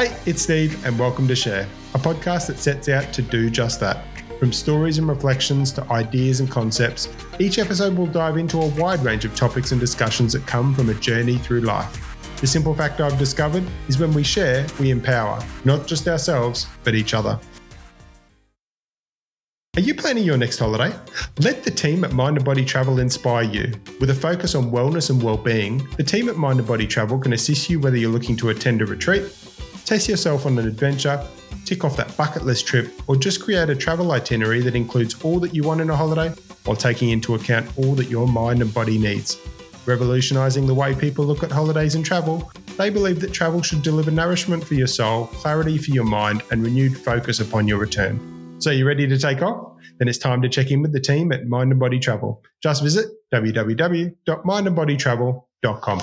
Hey, it's Steve, and welcome to Share, a podcast that sets out to do just that. From stories and reflections to ideas and concepts, each episode will dive into a wide range of topics and discussions that come from a journey through life. The simple fact I've discovered is when we share, we empower, not just ourselves, but each other. Are you planning your next holiday? Let the team at Mind and Body Travel inspire you. With a focus on wellness and well-being, the team at Mind and Body Travel can assist you whether you're looking to attend a retreat, Test yourself on an adventure, tick off that bucket list trip, or just create a travel itinerary that includes all that you want in a holiday while taking into account all that your mind and body needs. Revolutionising the way people look at holidays and travel, they believe that travel should deliver nourishment for your soul, clarity for your mind, and renewed focus upon your return. So, you ready to take off? Then it's time to check in with the team at Mind and Body Travel. Just visit www.mindandbodytravel.com.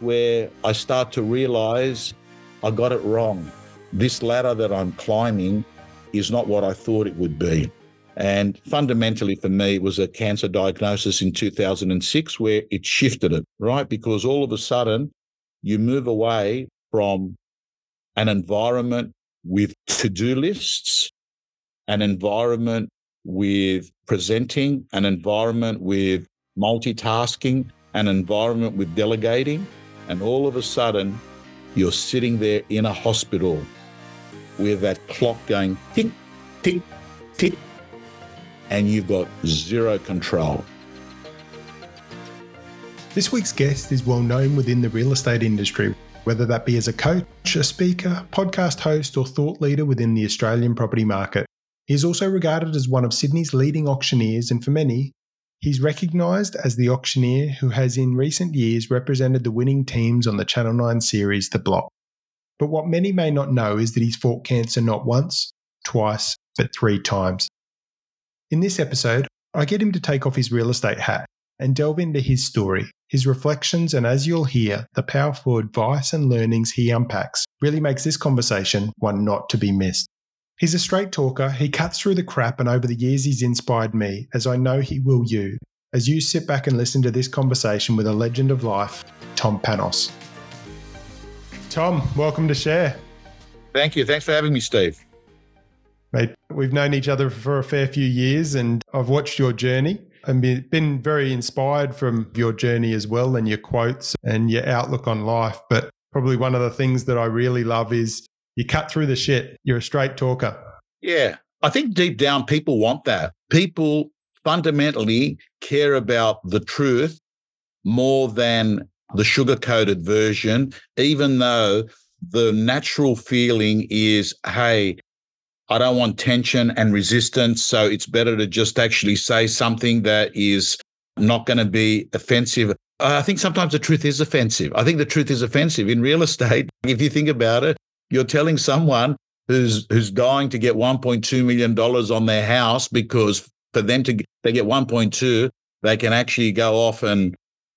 where I start to realize I got it wrong. This ladder that I'm climbing is not what I thought it would be. And fundamentally for me, it was a cancer diagnosis in 2006 where it shifted it, right? Because all of a sudden you move away from an environment with to do lists, an environment with presenting, an environment with multitasking, an environment with delegating, and all of a sudden, you're sitting there in a hospital with that clock going tick, tick, tick, and you've got zero control. This week's guest is well known within the real estate industry, whether that be as a coach, a speaker, podcast host, or thought leader within the Australian property market. He is also regarded as one of Sydney's leading auctioneers, and for many, He's recognised as the auctioneer who has in recent years represented the winning teams on the Channel 9 series The Block. But what many may not know is that he's fought cancer not once, twice, but three times. In this episode, I get him to take off his real estate hat and delve into his story, his reflections, and as you'll hear, the powerful advice and learnings he unpacks really makes this conversation one not to be missed. He's a straight talker, he cuts through the crap, and over the years, he's inspired me, as I know he will you, as you sit back and listen to this conversation with a legend of life, Tom Panos. Tom, welcome to Share. Thank you. Thanks for having me, Steve. Mate, we've known each other for a fair few years, and I've watched your journey and been very inspired from your journey as well, and your quotes and your outlook on life. But probably one of the things that I really love is you cut through the shit. You're a straight talker. Yeah. I think deep down, people want that. People fundamentally care about the truth more than the sugar coated version, even though the natural feeling is, hey, I don't want tension and resistance. So it's better to just actually say something that is not going to be offensive. I think sometimes the truth is offensive. I think the truth is offensive in real estate. If you think about it, you're telling someone who's who's dying to get 1.2 million dollars on their house because for them to they get 1.2, they can actually go off and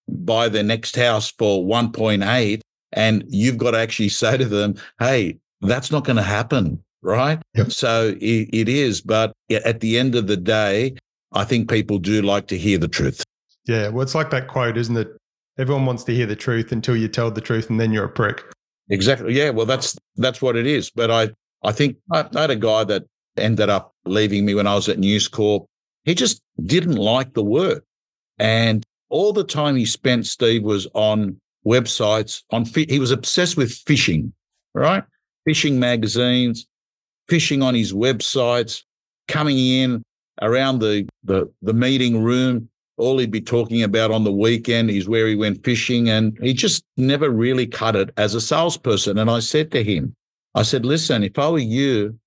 buy their next house for 1.8 and you've got to actually say to them, "Hey, that's not going to happen." Right? Yep. So it, it is, but at the end of the day, I think people do like to hear the truth. Yeah, well, it's like that quote, isn't it? Everyone wants to hear the truth until you tell the truth, and then you're a prick. Exactly. Yeah. Well, that's that's what it is. But I I think I, had a guy that ended up leaving me when I was at News Corp. He just didn't like the work, and all the time he spent, Steve, was on websites. On he was obsessed with fishing, right? Fishing magazines, fishing on his websites, coming in around the the, the meeting room, all he'd be talking about on the weekend is where he went fishing. And he just never really cut it as a salesperson. And I said to him, I said, listen, if I were you,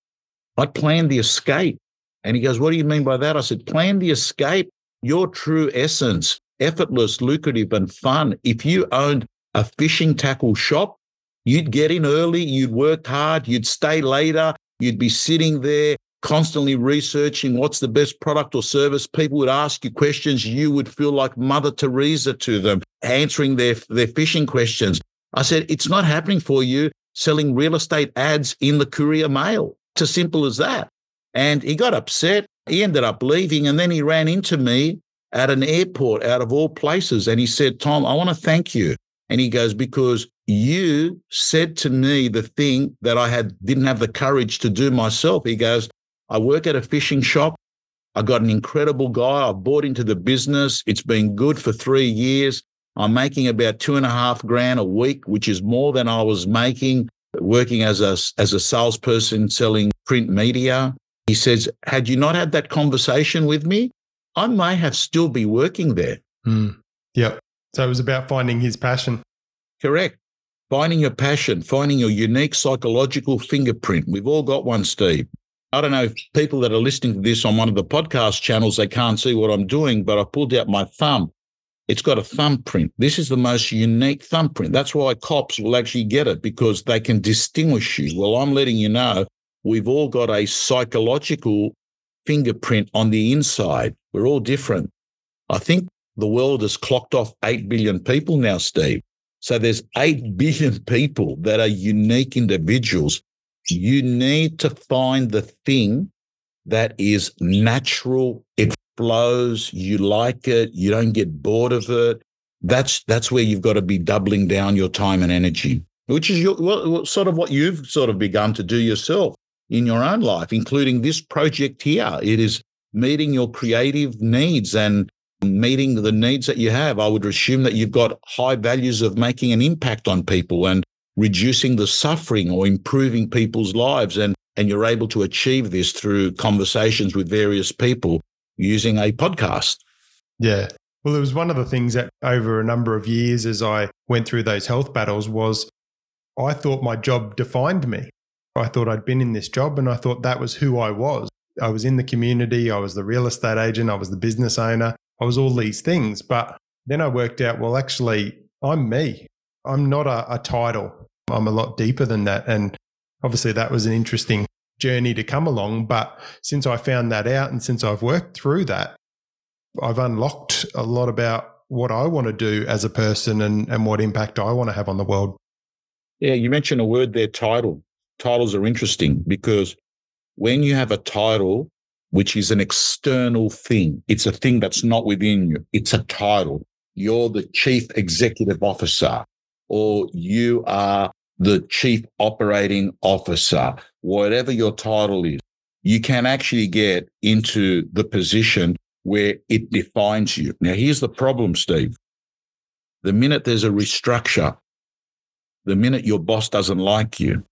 I'd plan the escape. And he goes, What do you mean by that? I said, Plan the escape, your true essence, effortless, lucrative, and fun. If you owned a fishing tackle shop, you'd get in early, you'd work hard, you'd stay later, you'd be sitting there constantly researching what's the best product or service. People would ask you questions. You would feel like Mother Teresa to them, answering their, their fishing questions. I said, it's not happening for you selling real estate ads in the courier mail. It's as simple as that. And he got upset. He ended up leaving and then he ran into me at an airport out of all places. And he said, Tom, I want to thank you. And he goes, because you said to me the thing that I had didn't have the courage to do myself. He goes, I work at a fishing shop. I got an incredible guy. I bought into the business. It's been good for three years. I'm making about two and a half grand a week, which is more than I was making working as a, as a salesperson selling print media. He says, had you not had that conversation with me, I may have still be working there. Mm. Yep. So it was about finding his passion. Correct. Finding your passion, finding your unique psychological fingerprint. We've all got one, Steve. I don't know if people that are listening to this on one of the podcast channels, they can't see what I'm doing, but I pulled out my thumb it's got a thumbprint. This is the most unique thumbprint. That's why cops will actually get it because they can distinguish you. Well, I'm letting you know we've all got a psychological fingerprint on the inside. We're all different. I think the world has clocked off 8 billion people now, Steve. So there's 8 billion people that are unique individuals. You need to find the thing that is natural. It flows, you like it, you don't get bored of it. That's that's where you've got to be doubling down your time and energy, which is your, well, sort of what you've sort of begun to do yourself in your own life, including this project here. It is meeting your creative needs and meeting the needs that you have. I would assume that you've got high values of making an impact on people and reducing the suffering or improving people's lives and and you're able to achieve this through conversations with various people using a podcast. Yeah. Well, it was one of the things that over a number of years as I went through those health battles was I thought my job defined me. I thought I'd been in this job and I thought that was who I was. I was in the community, I was the real estate agent, I was the business owner, I was all these things. But then I worked out, well, actually, I'm me. I'm not a, a title. I'm a lot deeper than that. And obviously, that was an interesting journey to come along. But since I found that out and since I've worked through that, I've unlocked a lot about what I want to do as a person and, and what impact I want to have on the world. Yeah, you mentioned a word there, title. Titles are interesting because when you have a title, which is an external thing, it's a thing that's not within you, it's a title. You're the chief executive officer, or you are the chief operating officer, whatever your title is, you can actually get into the position where it defines you. Now, here's the problem, Steve. The minute there's a restructure, the minute your boss doesn't like you,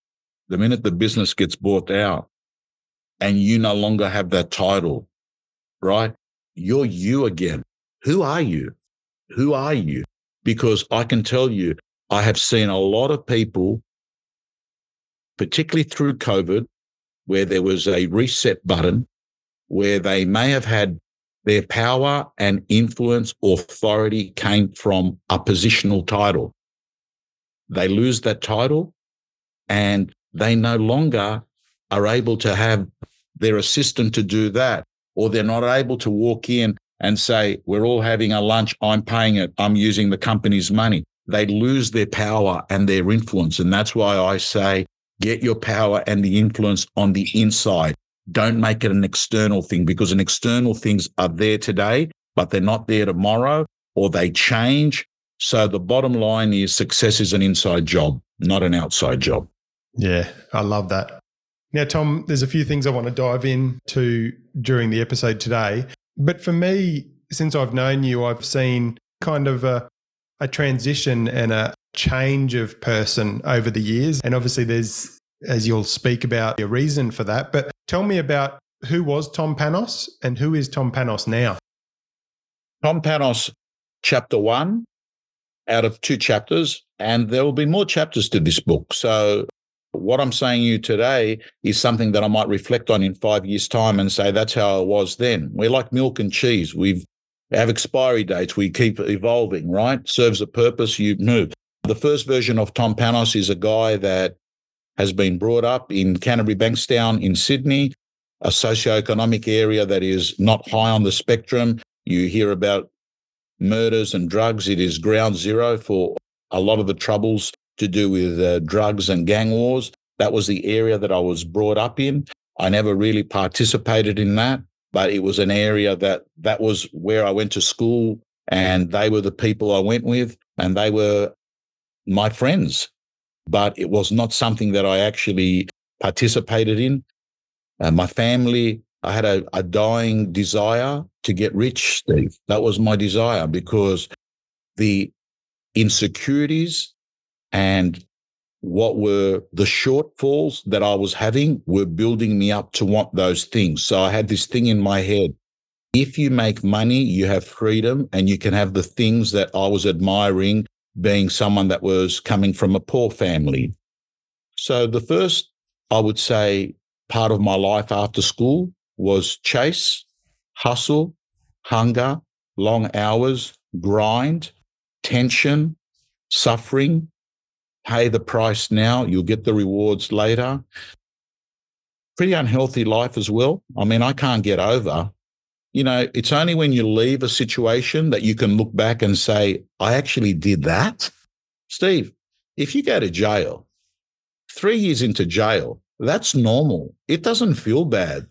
the minute the business gets bought out and you no longer have that title, right? You're you again. Who are you? Who are you? Because I can tell you, I have seen a lot of people, particularly through COVID, where there was a reset button where they may have had their power and influence, authority came from a positional title. They lose that title and they no longer are able to have their assistant to do that, or they're not able to walk in and say, We're all having a lunch. I'm paying it. I'm using the company's money they lose their power and their influence. And that's why I say get your power and the influence on the inside. Don't make it an external thing because an external things are there today, but they're not there tomorrow or they change. So the bottom line is success is an inside job, not an outside job. Yeah, I love that. Now, Tom, there's a few things I want to dive into during the episode today. But for me, since I've known you, I've seen kind of a, a transition and a change of person over the years. And obviously, there's, as you'll speak about, a reason for that. But tell me about who was Tom Panos and who is Tom Panos now? Tom Panos, chapter one out of two chapters, and there will be more chapters to this book. So, what I'm saying you today is something that I might reflect on in five years' time and say that's how I was then. We're like milk and cheese. We've have expiry dates. We keep evolving, right? Serves a purpose, you move. The first version of Tom Panos is a guy that has been brought up in Canterbury Bankstown in Sydney, a socio-economic area that is not high on the spectrum. You hear about murders and drugs. It is ground zero for a lot of the troubles to do with uh, drugs and gang wars. That was the area that I was brought up in. I never really participated in that. But it was an area that that was where I went to school and they were the people I went with and they were my friends. But it was not something that I actually participated in. Uh, my family, I had a, a dying desire to get rich, Steve. That was my desire because the insecurities and what were the shortfalls that I was having were building me up to want those things. So I had this thing in my head. If you make money, you have freedom and you can have the things that I was admiring being someone that was coming from a poor family. So the first, I would say, part of my life after school was chase, hustle, hunger, long hours, grind, tension, suffering, pay the price now, you'll get the rewards later. Pretty unhealthy life as well. I mean, I can't get over. You know, it's only when you leave a situation that you can look back and say, I actually did that. Steve, if you go to jail, three years into jail, that's normal. It doesn't feel bad.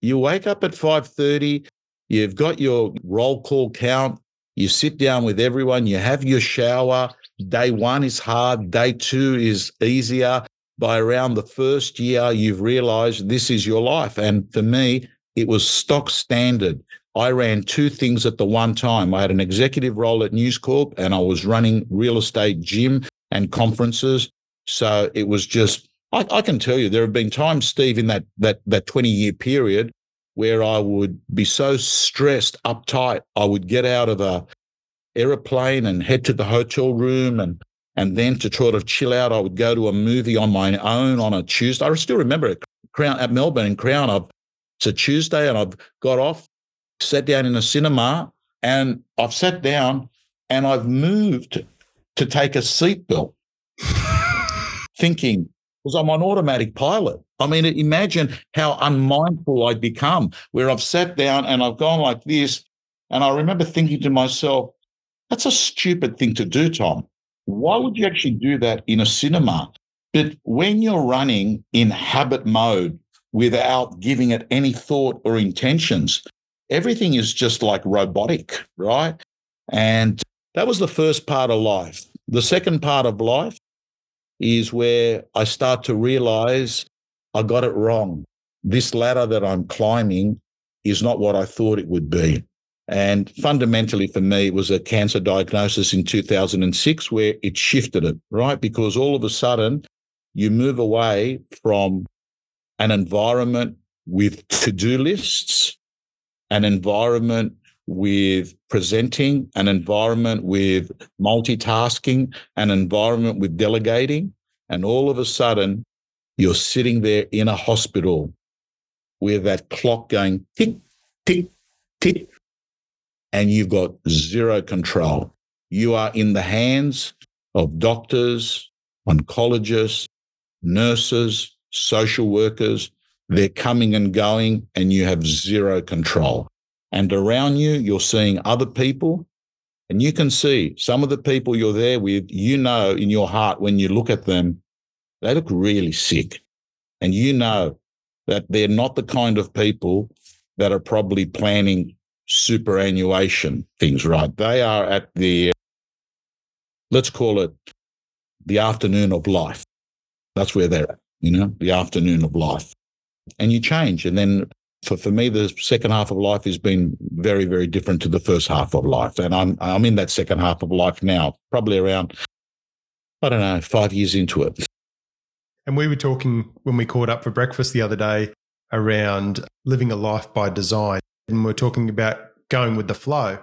You wake up at 5:30, you've got your roll call count, you sit down with everyone, you have your shower, Day one is hard, day two is easier. By around the first year, you've realized this is your life. And for me, it was stock standard. I ran two things at the one time. I had an executive role at News Corp and I was running real estate gym and conferences. So it was just, I, I can tell you, there have been times, Steve, in that that that 20 year period where I would be so stressed, uptight, I would get out of a aeroplane and head to the hotel room and and then to try to chill out, I would go to a movie on my own on a Tuesday. I still remember it, Crown at Melbourne in Crown. I've, it's a Tuesday and I've got off, sat down in a cinema, and I've sat down and I've moved to take a seatbelt, thinking, because I'm on automatic pilot. I mean, imagine how unmindful I'd become, where I've sat down and I've gone like this. And I remember thinking to myself, that's a stupid thing to do, Tom. Why would you actually do that in a cinema? But when you're running in habit mode without giving it any thought or intentions, everything is just like robotic, right? And that was the first part of life. The second part of life is where I start to realize I got it wrong. This ladder that I'm climbing is not what I thought it would be. And fundamentally for me, it was a cancer diagnosis in 2006 where it shifted it, right? Because all of a sudden you move away from an environment with to do lists, an environment with presenting, an environment with multitasking, an environment with delegating. And all of a sudden, you're sitting there in a hospital with that clock going tick, tick, tick, and you've got zero control. You are in the hands of doctors, oncologists, nurses, social workers. They're coming and going, and you have zero control. And around you, you're seeing other people, and you can see some of the people you're there with, you know in your heart when you look at them, they look really sick. And you know that they're not the kind of people that are probably planning superannuation things, right? They are at the, let's call it the afternoon of life. That's where they're at, you know, the afternoon of life. And you change. And then for, for me, the second half of life has been very, very different to the first half of life. And I'm, I'm in that second half of life now, probably around, I don't know, five years into it. And we were talking when we caught up for breakfast the other day around living a life by design and we're talking about going with the flow.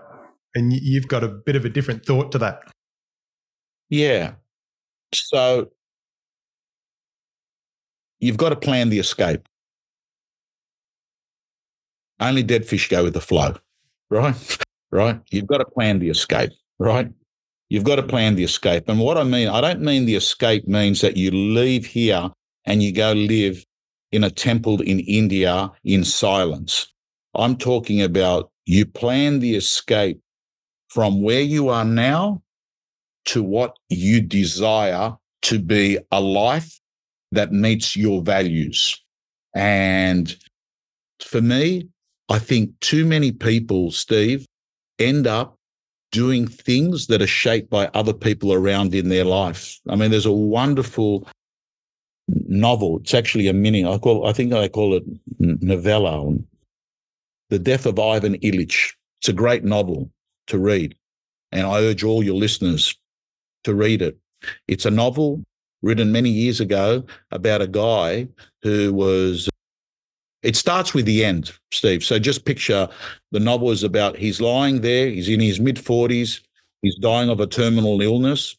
And you've got a bit of a different thought to that. Yeah. So you've got to plan the escape. Only dead fish go with the flow, right? right? You've got to plan the escape, right? You've got to plan the escape. And what I mean, I don't mean the escape means that you leave here and you go live in a temple in India in silence. I'm talking about you plan the escape from where you are now to what you desire to be a life that meets your values. And for me, I think too many people, Steve, end up doing things that are shaped by other people around in their life. I mean, there's a wonderful novel. It's actually a mini. I call. I think I call it novella. The Death of Ivan Ilyich. It's a great novel to read, and I urge all your listeners to read it. It's a novel written many years ago about a guy who was. It starts with the end, Steve. So just picture the novel is about he's lying there, he's in his mid 40s, he's dying of a terminal illness,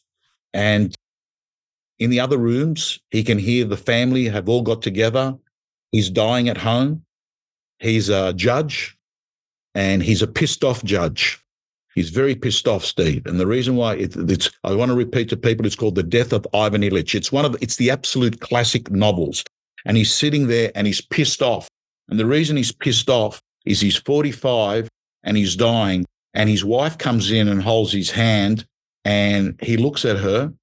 and in the other rooms, he can hear the family have all got together. He's dying at home. He's a judge and he's a pissed off judge. He's very pissed off, Steve. And the reason why it, it's, I want to repeat to people, it's called The Death of Ivan Ilyich. It's one of, it's the absolute classic novels. And he's sitting there and he's pissed off. And the reason he's pissed off is he's 45 and he's dying. And his wife comes in and holds his hand and he looks at her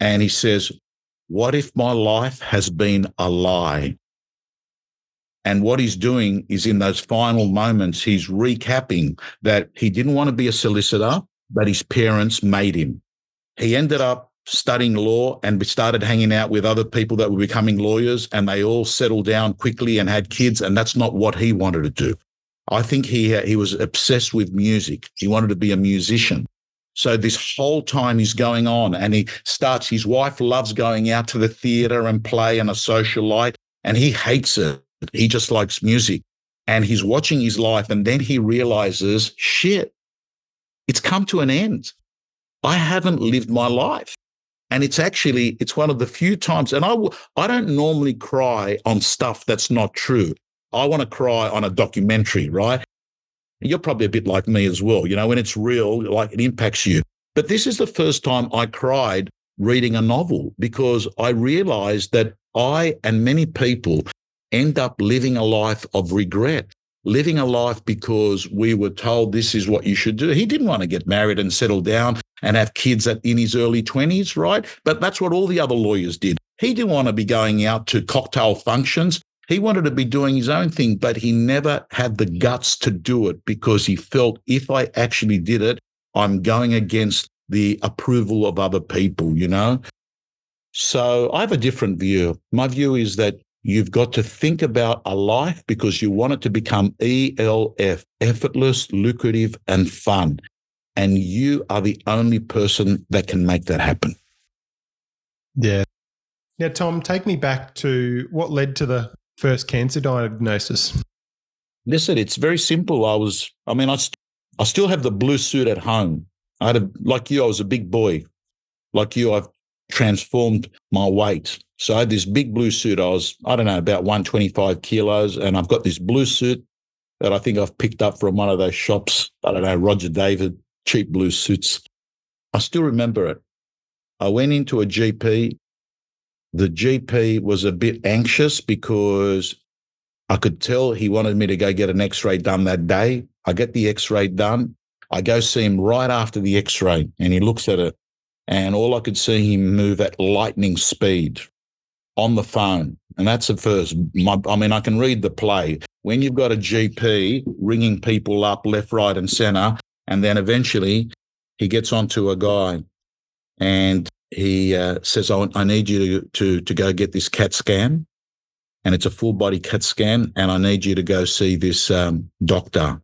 and he says, what if my life has been a lie? And what he's doing is in those final moments, he's recapping that he didn't want to be a solicitor, but his parents made him. He ended up studying law and started hanging out with other people that were becoming lawyers, and they all settled down quickly and had kids. And that's not what he wanted to do. I think he, he was obsessed with music. He wanted to be a musician. So this whole time he's going on and he starts, his wife loves going out to the theater and play and a social light and he hates it. He just likes music and he's watching his life. And then he realizes, shit, it's come to an end. I haven't lived my life. And it's actually, it's one of the few times, and I, I don't normally cry on stuff that's not true. I want to cry on a documentary, right? You're probably a bit like me as well. You know, when it's real, like it impacts you. But this is the first time I cried reading a novel because I realized that I and many people end up living a life of regret, living a life because we were told this is what you should do. He didn't want to get married and settle down and have kids at, in his early 20s, right? But that's what all the other lawyers did. He didn't want to be going out to cocktail functions. He wanted to be doing his own thing, but he never had the guts to do it because he felt if I actually did it, I'm going against the approval of other people, you know? So I have a different view. My view is that you've got to think about a life because you want it to become ELF, effortless, lucrative, and fun. And you are the only person that can make that happen. Yeah. Now, Tom, take me back to what led to the first cancer diagnosis? Listen, it's very simple. I was, I mean, I, st- I still have the blue suit at home. I had a, like you, I was a big boy. Like you, I've transformed my weight. So I had this big blue suit. I was, I don't know, about 125 kilos. And I've got this blue suit that I think I've picked up from one of those shops. I don't know, Roger David, cheap blue suits. I still remember it. I went into a GP the GP was a bit anxious because I could tell he wanted me to go get an x ray done that day. I get the x ray done. I go see him right after the x ray and he looks at it. And all I could see him move at lightning speed on the phone. And that's the first. My, I mean, I can read the play. When you've got a GP ringing people up left, right, and center, and then eventually he gets onto a guy and he uh, says, I, I, need you to, to, to go get this CAT scan. And it's a full body CAT scan. And I need you to go see this um, doctor.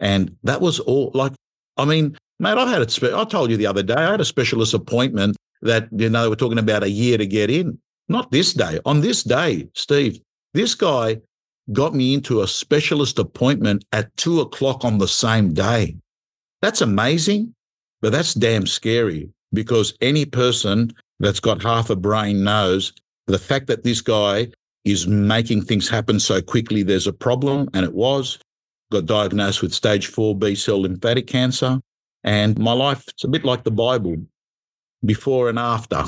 And that was all like, I mean, mate, I had it. I told you the other day, I had a specialist appointment that, you know, we're talking about a year to get in. Not this day. On this day, Steve, this guy got me into a specialist appointment at two o'clock on the same day. That's amazing, but that's damn scary because any person that's got half a brain knows the fact that this guy is making things happen so quickly, there's a problem, and it was. Got diagnosed with stage four B cell lymphatic cancer. And my life, it's a bit like the Bible before and after.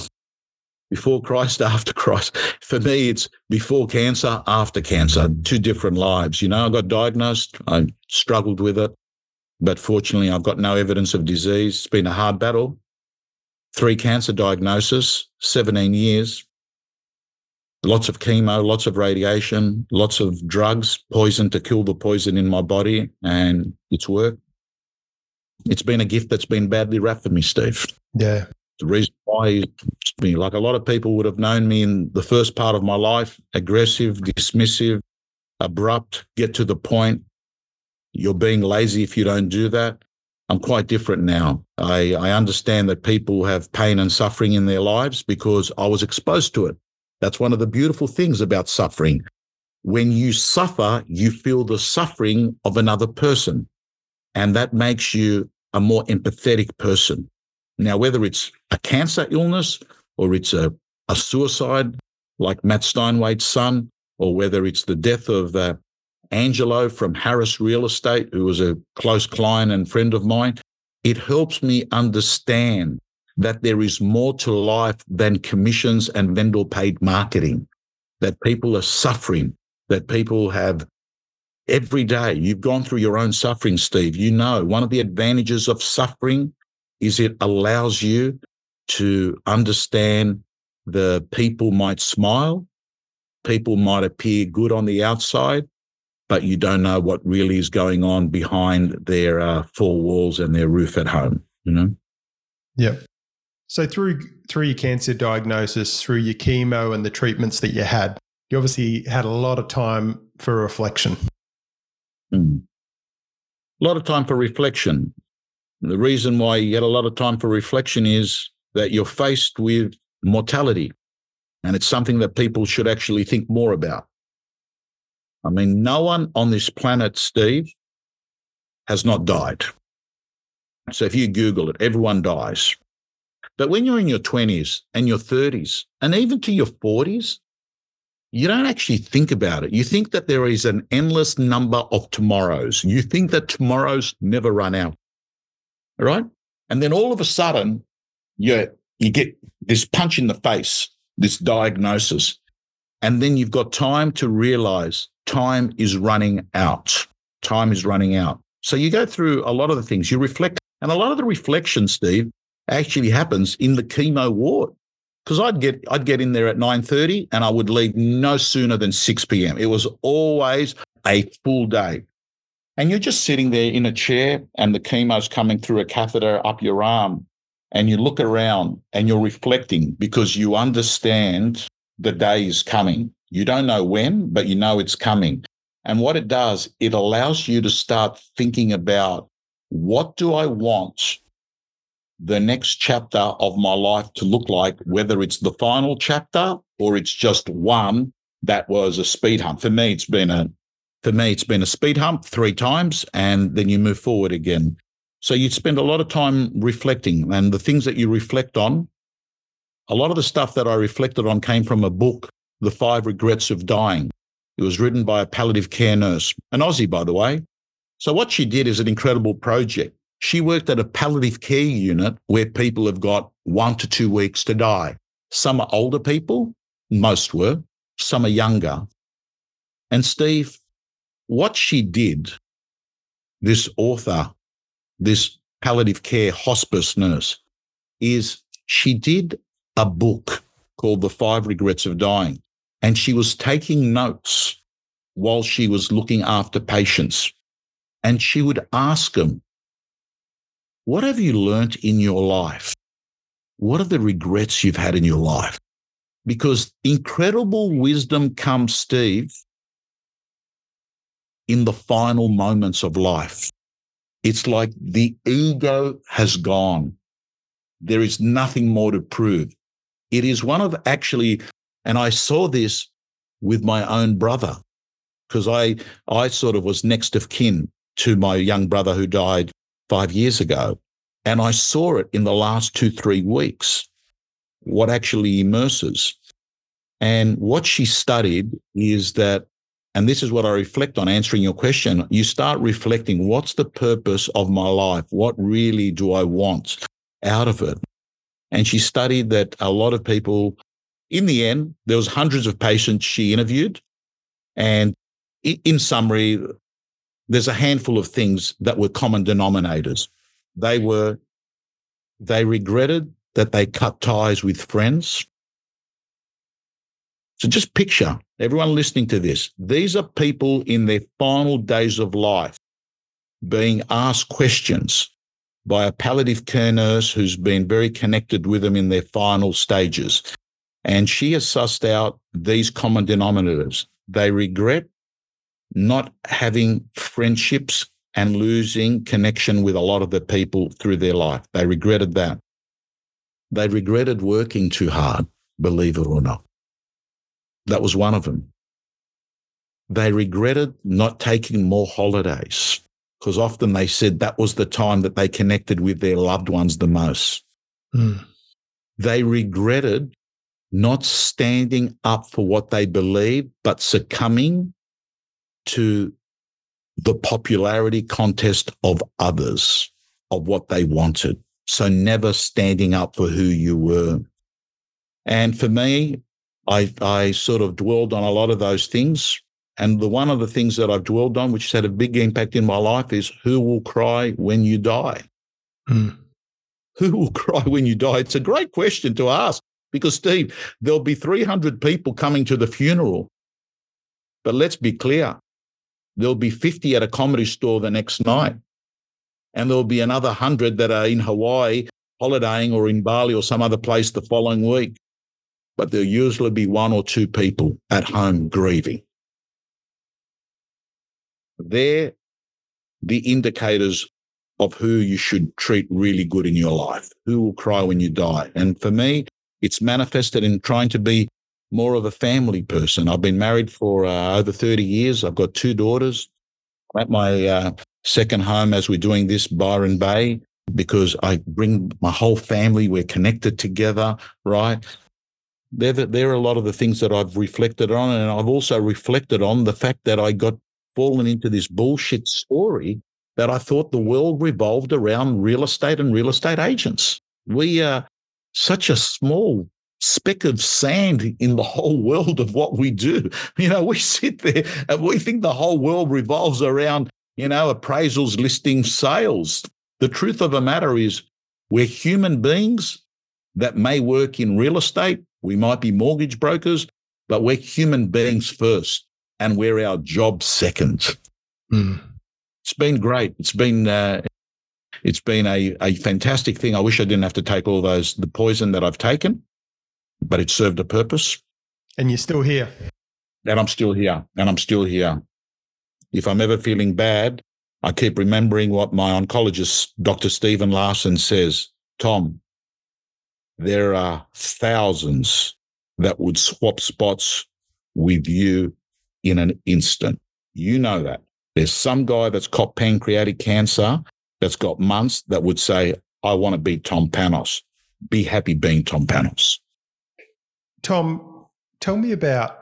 Before Christ, after Christ. For me, it's before cancer, after cancer, two different lives. You know, I got diagnosed, I struggled with it, but fortunately, I've got no evidence of disease. It's been a hard battle three cancer diagnoses, 17 years. lots of chemo, lots of radiation, lots of drugs, poison to kill the poison in my body, and it's worked. It's been a gift that's been badly wrapped for me, Steve. Yeah. The reason why been like a lot of people would have known me in the first part of my life aggressive, dismissive, abrupt, get to the point. You're being lazy if you don't do that. I'm quite different now. I, I understand that people have pain and suffering in their lives because I was exposed to it. That's one of the beautiful things about suffering. When you suffer, you feel the suffering of another person, and that makes you a more empathetic person. Now, whether it's a cancer illness or it's a, a suicide like Matt Steinway's son, or whether it's the death of uh, Angelo from Harris Real Estate, who was a close client and friend of mine, it helps me understand that there is more to life than commissions and vendor paid marketing, that people are suffering, that people have every day. You've gone through your own suffering, Steve. You know, one of the advantages of suffering is it allows you to understand the people might smile, people might appear good on the outside, but you don't know what really is going on behind their uh, four walls and their roof at home. You know. Yep. So through through your cancer diagnosis, through your chemo and the treatments that you had, you obviously had a lot of time for reflection. Mm. A lot of time for reflection. The reason why you get a lot of time for reflection is that you're faced with mortality. And it's something that people should actually think more about. I mean, no one on this planet, Steve, has not died. So if you Google it, everyone dies. But when you're in your 20s and your 30s, and even to your 40s, you don't actually think about it. You think that there is an endless number of tomorrows. You think that tomorrows never run out. All right. And then all of a sudden, you, you get this punch in the face, this diagnosis. And then you've got time to realize time is running out. Time is running out. So you go through a lot of the things, you reflect, and a lot of the reflection, Steve, actually happens in the chemo ward. Because I'd get I'd get in there at 9:30 and I would leave no sooner than 6 p.m. It was always a full day. And you're just sitting there in a chair and the chemo's coming through a catheter up your arm. And you look around and you're reflecting because you understand the day is coming. You don't know when, but you know it's coming. And what it does, it allows you to start thinking about what do I want the next chapter of my life to look like, whether it's the final chapter or it's just one that was a speed hump. For me, it's been a for me, it's been a speed hump three times, and then you move forward again. So you spend a lot of time reflecting, and the things that you reflect on, a lot of the stuff that I reflected on came from a book, The Five Regrets of Dying. It was written by a palliative care nurse, an Aussie, by the way. So what she did is an incredible project. She worked at a palliative care unit where people have got one to two weeks to die. Some are older people, most were, some are younger. And Steve, what she did, this author, this palliative care hospice nurse, is she did a book called The Five Regrets of Dying. And she was taking notes while she was looking after patients. And she would ask them, what have you learnt in your life? What are the regrets you've had in your life? Because incredible wisdom comes, Steve, in the final moments of life. It's like the ego has gone. There is nothing more to prove. It is one of actually, and I saw this with my own brother because I, I sort of was next of kin to my young brother who died five years ago. And I saw it in the last two, three weeks, what actually immerses. And what she studied is that, and this is what I reflect on answering your question. You start reflecting what's the purpose of my life? What really do I want out of it? And she studied that a lot of people, in the end, there was hundreds of patients she interviewed. And in summary, there's a handful of things that were common denominators. They were, they regretted that they cut ties with friends. So just picture everyone listening to this. These are people in their final days of life being asked questions by a palliative care nurse who's been very connected with them in their final stages. And she has sussed out these common denominators. They regret not having friendships and losing connection with a lot of the people through their life. They regretted that. They regretted working too hard, believe it or not. That was one of them. They regretted not taking more holidays because often they said that was the time that they connected with their loved ones the most. Mm. They regretted not standing up for what they believed, but succumbing to the popularity contest of others, of what they wanted. So never standing up for who you were. And for me, I, I sort of dwelled on a lot of those things. And the one of the things that I've dwelled on, which has had a big impact in my life, is who will cry when you die? Mm. Who will cry when you die? It's a great question to ask because, Steve, there'll be 300 people coming to the funeral. But let's be clear there'll be 50 at a comedy store the next night. And there'll be another 100 that are in Hawaii holidaying or in Bali or some other place the following week. But there'll usually be one or two people at home grieving. They're the indicators of who you should treat really good in your life, who will cry when you die. And for me, it's manifested in trying to be more of a family person. I've been married for uh, over 30 years. I've got two daughters. I'm at my uh, second home as we're doing this, Byron Bay, because I bring my whole family. We're connected together, right? They're, the, they're a lot of the things that I've reflected on. And I've also reflected on the fact that I got fallen into this bullshit story that I thought the world revolved around real estate and real estate agents. We are such a small speck of sand in the whole world of what we do. You know, we sit there and we think the whole world revolves around, you know, appraisals, listings, sales. The truth of the matter is, we're human beings that may work in real estate. We might be mortgage brokers, but we're human beings first and we're our job second. Mm. It's been great. It's been, uh, it's been a, a fantastic thing. I wish I didn't have to take all those, the poison that I've taken but it served a purpose. And you're still here. And I'm still here. And I'm still here. If I'm ever feeling bad, I keep remembering what my oncologist, Dr. Stephen Larson, says Tom, there are thousands that would swap spots with you in an instant. You know that. There's some guy that's got pancreatic cancer that's got months that would say, I want to be Tom Panos. Be happy being Tom Panos. Tom, tell me about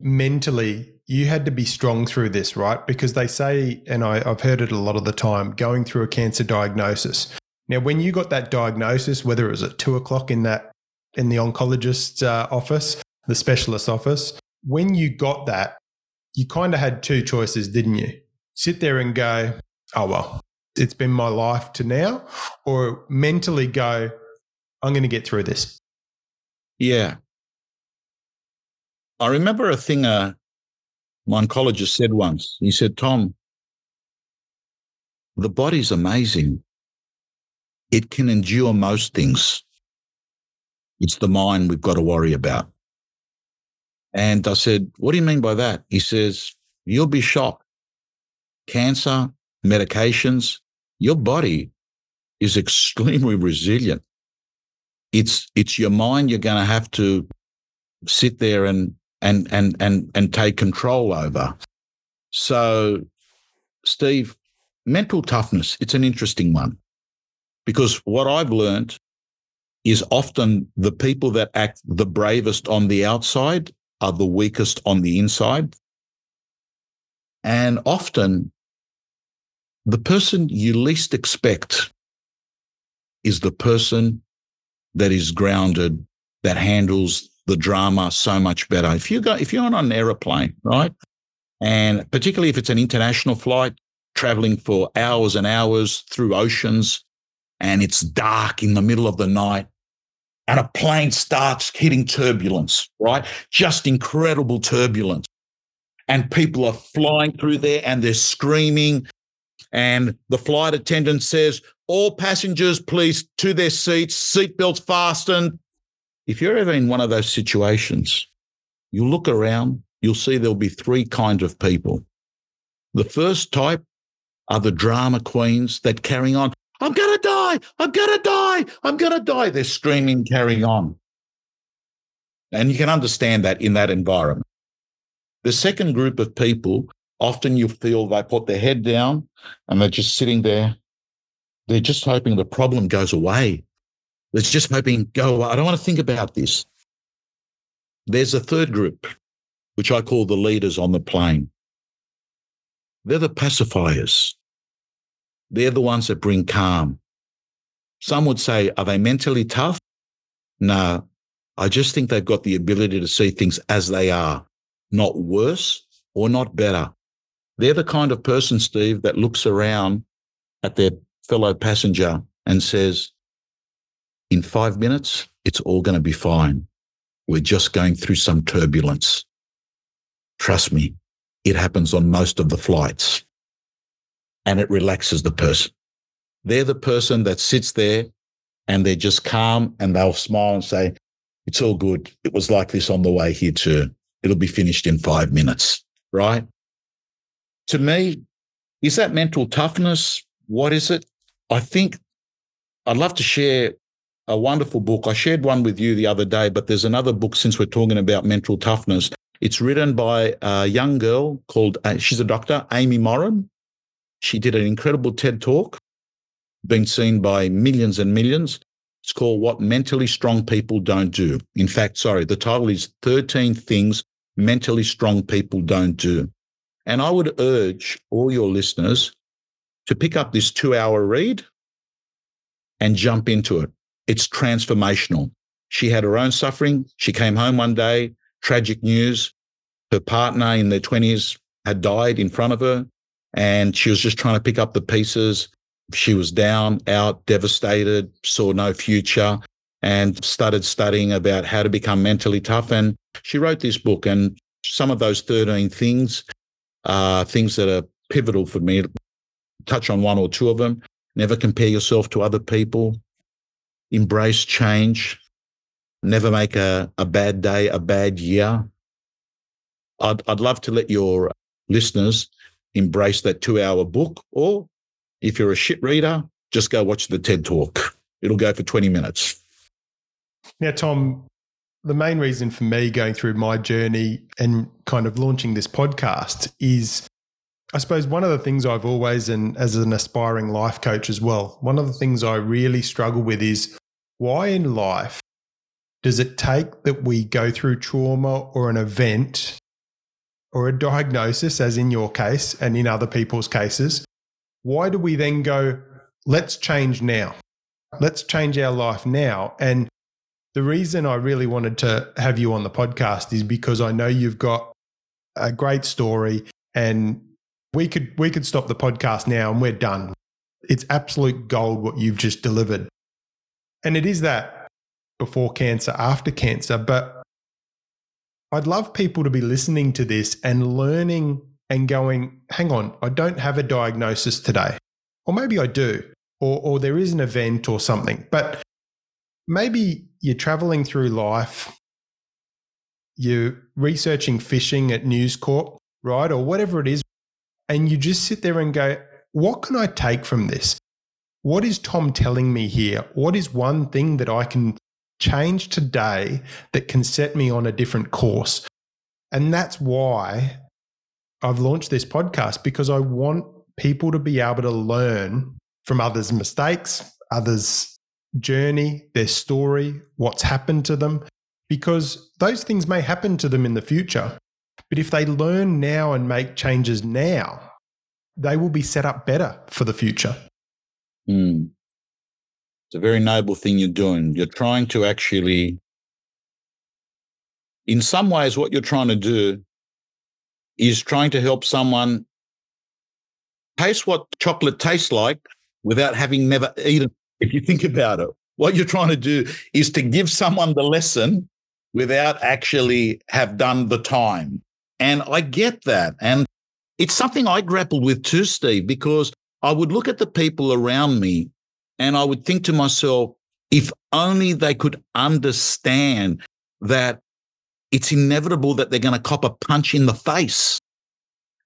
mentally. You had to be strong through this, right? Because they say, and I, I've heard it a lot of the time, going through a cancer diagnosis. Now, when you got that diagnosis, whether it was at two o'clock in that in the oncologist's uh, office, the specialist office, when you got that, you kind of had two choices, didn't you? Sit there and go, "Oh well, it's been my life to now," or mentally go, "I'm going to get through this." Yeah, I remember a thing uh, my oncologist said once. He said, Tom, the body's amazing. It can endure most things. It's the mind we've got to worry about. And I said, What do you mean by that? He says, You'll be shocked. Cancer, medications, your body is extremely resilient. It's, it's your mind you're going to have to sit there and and and and and take control over. So, Steve, mental toughness, it's an interesting one. Because what I've learned is often the people that act the bravest on the outside are the weakest on the inside. And often the person you least expect is the person that is grounded, that handles the drama so much better. If you go, if you're on an aeroplane, right, and particularly if it's an international flight, traveling for hours and hours through oceans, and it's dark in the middle of the night, and a plane starts hitting turbulence, right? Just incredible turbulence. And people are flying through there and they're screaming. And the flight attendant says, All passengers, please to their seats, seatbelts fastened. If you're ever in one of those situations, you look around, you'll see there'll be three kinds of people. The first type are the drama queens that carrying on. I'm going to die. I'm going to die. I'm going to die. They're screaming, carrying on. And you can understand that in that environment. The second group of people, often you feel they put their head down and they're just sitting there. They're just hoping the problem goes away. They're just hoping, go. I don't want to think about this. There's a third group, which I call the leaders on the plane. They're the pacifiers. They're the ones that bring calm. Some would say, are they mentally tough? No, I just think they've got the ability to see things as they are, not worse or not better. They're the kind of person, Steve, that looks around at their fellow passenger and says, in five minutes, it's all going to be fine. We're just going through some turbulence. Trust me, it happens on most of the flights and it relaxes the person. They're the person that sits there and they're just calm and they'll smile and say, it's all good. It was like this on the way here too. It'll be finished in five minutes, right? To me, is that mental toughness? What is it? I think I'd love to share a wonderful book. I shared one with you the other day, but there's another book since we're talking about mental toughness. It's written by a young girl called, uh, she's a doctor, Amy Morin. She did an incredible TED talk, been seen by millions and millions. It's called What Mentally Strong People Don't Do. In fact, sorry, the title is 13 Things Mentally Strong People Don't Do. And I would urge all your listeners to pick up this two hour read and jump into it. It's transformational. She had her own suffering. She came home one day, tragic news. Her partner in their 20s had died in front of her and she was just trying to pick up the pieces. She was down, out, devastated, saw no future, and started studying about how to become mentally tough. And she wrote this book, and some of those 13 things are things that are pivotal for me. Touch on one or two of them. Never compare yourself to other people. Embrace change. Never make a, a bad day a bad year. I'd, I'd love to let your listeners embrace that two hour book. Or if you're a shit reader, just go watch the TED talk. It'll go for 20 minutes. Now, Tom, the main reason for me going through my journey and kind of launching this podcast is I suppose one of the things I've always, and as an aspiring life coach as well, one of the things I really struggle with is why in life does it take that we go through trauma or an event or a diagnosis, as in your case and in other people's cases, why do we then go, let's change now? Let's change our life now. And the reason I really wanted to have you on the podcast is because I know you've got a great story and we could we could stop the podcast now and we're done. It's absolute gold what you've just delivered. And it is that before cancer, after cancer, but I'd love people to be listening to this and learning and going, hang on, I don't have a diagnosis today. Or maybe I do, or, or there is an event or something. But maybe you're traveling through life, you're researching phishing at News Corp, right? Or whatever it is. And you just sit there and go, what can I take from this? What is Tom telling me here? What is one thing that I can change today that can set me on a different course. And that's why I've launched this podcast because I want people to be able to learn from others' mistakes, others' journey, their story, what's happened to them, because those things may happen to them in the future. But if they learn now and make changes now, they will be set up better for the future. Mm. It's a very noble thing you're doing. You're trying to actually, in some ways, what you're trying to do is trying to help someone taste what chocolate tastes like without having never eaten. If you think about it, what you're trying to do is to give someone the lesson without actually have done the time. And I get that. And it's something I grappled with too, Steve, because I would look at the people around me and I would think to myself, if only they could understand that it's inevitable that they're going to cop a punch in the face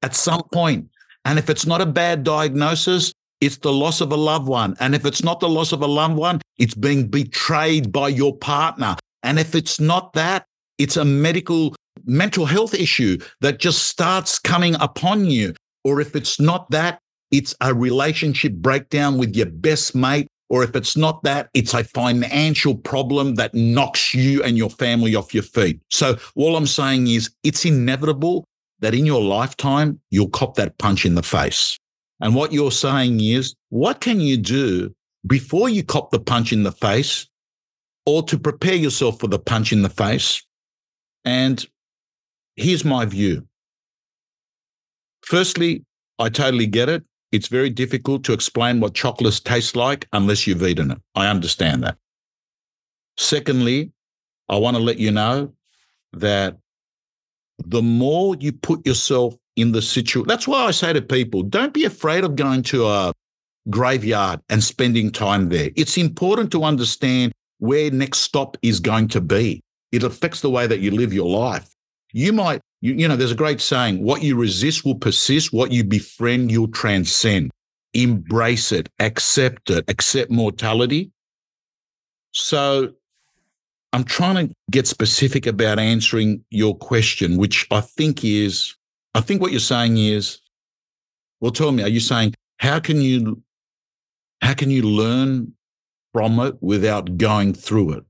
at some point. And if it's not a bad diagnosis, it's the loss of a loved one. And if it's not the loss of a loved one, it's being betrayed by your partner. And if it's not that, it's a medical mental health issue that just starts coming upon you. Or if it's not that, it's a relationship breakdown with your best mate. Or if it's not that, it's a financial problem that knocks you and your family off your feet. So all I'm saying is it's inevitable that in your lifetime, you'll cop that punch in the face. And what you're saying is, what can you do before you cop the punch in the face or to prepare yourself for the punch in the face? And here's my view. Firstly, I totally get it. It's very difficult to explain what chocolates taste like unless you've eaten it. I understand that. Secondly, I want to let you know that the more you put yourself in the situation, that's why I say to people, don't be afraid of going to a graveyard and spending time there. It's important to understand where next stop is going to be. It affects the way that you live your life. You might, you, you know, there's a great saying, what you resist will persist, what you befriend, you'll transcend. Embrace it, accept it, accept mortality. So I'm trying to get specific about answering your question, which I think is, I think what you're saying is, well, tell me, are you saying how can you, how can you learn from it without going through it?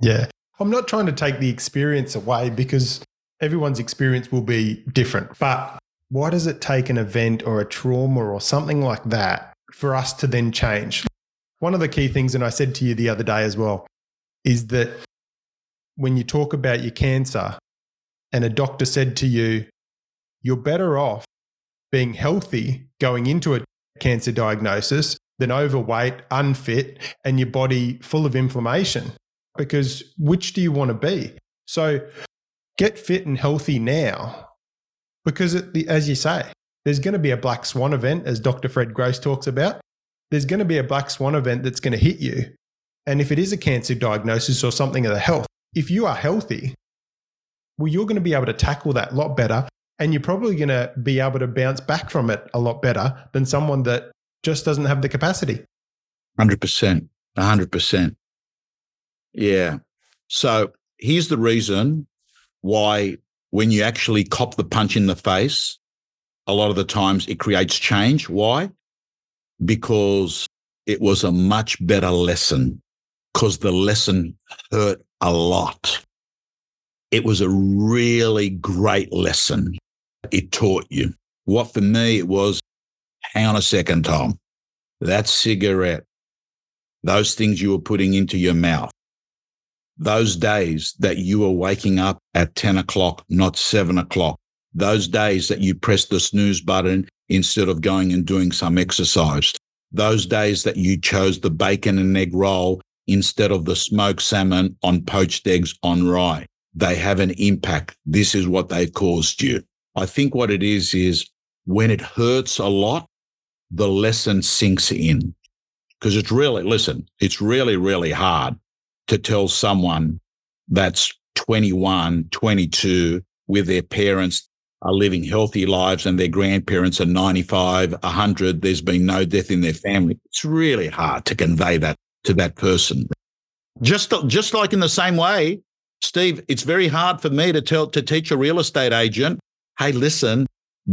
Yeah. I'm not trying to take the experience away because everyone's experience will be different. But why does it take an event or a trauma or something like that for us to then change? One of the key things, and I said to you the other day as well, is that when you talk about your cancer and a doctor said to you, you're better off being healthy going into a cancer diagnosis than overweight, unfit, and your body full of inflammation. Because which do you want to be? So get fit and healthy now because, it, as you say, there's going to be a black swan event, as Dr. Fred Gross talks about. There's going to be a black swan event that's going to hit you. And if it is a cancer diagnosis or something of the health, if you are healthy, well, you're going to be able to tackle that a lot better. And you're probably going to be able to bounce back from it a lot better than someone that just doesn't have the capacity. 100%. 100%. Yeah. So here's the reason why when you actually cop the punch in the face, a lot of the times it creates change. Why? Because it was a much better lesson because the lesson hurt a lot. It was a really great lesson. It taught you. What for me, it was hang on a second, Tom. That cigarette, those things you were putting into your mouth, those days that you were waking up at 10 o'clock, not seven o'clock, those days that you pressed the snooze button instead of going and doing some exercise, those days that you chose the bacon and egg roll instead of the smoked salmon on poached eggs on rye. They have an impact. This is what they've caused you. I think what it is, is when it hurts a lot, the lesson sinks in. Because it's really, listen, it's really, really hard to tell someone that's 21, 22 with their parents are living healthy lives and their grandparents are 95, 100. There's been no death in their family. It's really hard to convey that to that person. Just, just like in the same way, Steve, it's very hard for me to tell, to teach a real estate agent, hey, listen,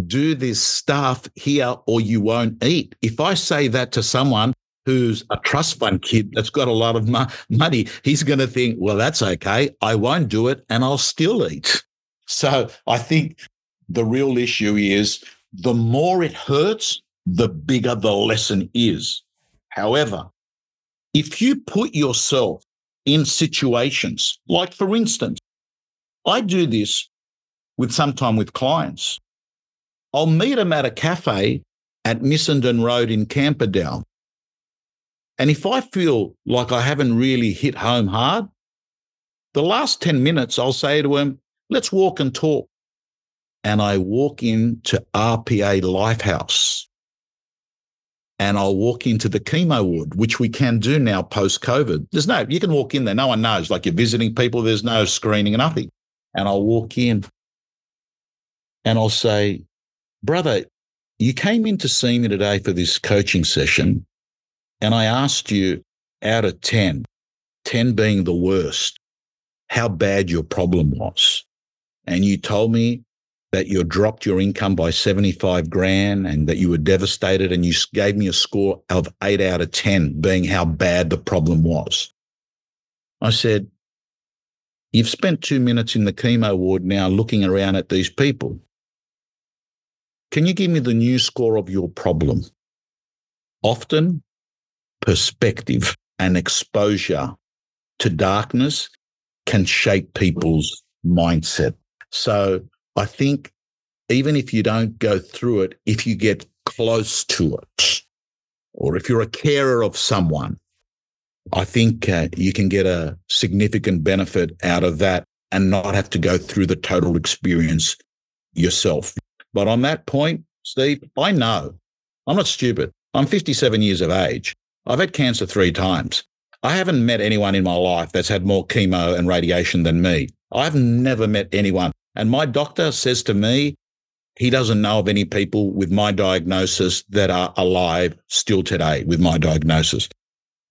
do this stuff here or you won't eat. If I say that to someone who's a trust fund kid that's got a lot of mo- money, he's going to think, well, that's okay. I won't do it and I'll still eat. So I think the real issue is the more it hurts, the bigger the lesson is. However, if you put yourself in situations like, for instance, I do this with sometime with clients. I'll meet them at a cafe at Missenden Road in Camperdown. And if I feel like I haven't really hit home hard, the last 10 minutes, I'll say to him, let's walk and talk. And I walk into RPA Lifehouse and I'll walk into the chemo ward, which we can do now post COVID. There's no, you can walk in there. No one knows. Like you're visiting people, there's no screening, and nothing. And I'll walk in and I'll say, brother, you came in to see me today for this coaching session. And I asked you out of 10, 10 being the worst, how bad your problem was. And you told me that you dropped your income by 75 grand and that you were devastated and you gave me a score of 8 out of 10 being how bad the problem was. I said, you've spent 2 minutes in the chemo ward now looking around at these people. Can you give me the new score of your problem? Often perspective and exposure to darkness can shape people's mindset. So I think even if you don't go through it, if you get close to it, or if you're a carer of someone, I think uh, you can get a significant benefit out of that and not have to go through the total experience yourself. But on that point, Steve, I know I'm not stupid. I'm 57 years of age. I've had cancer three times. I haven't met anyone in my life that's had more chemo and radiation than me. I've never met anyone. And my doctor says to me, he doesn't know of any people with my diagnosis that are alive still today with my diagnosis.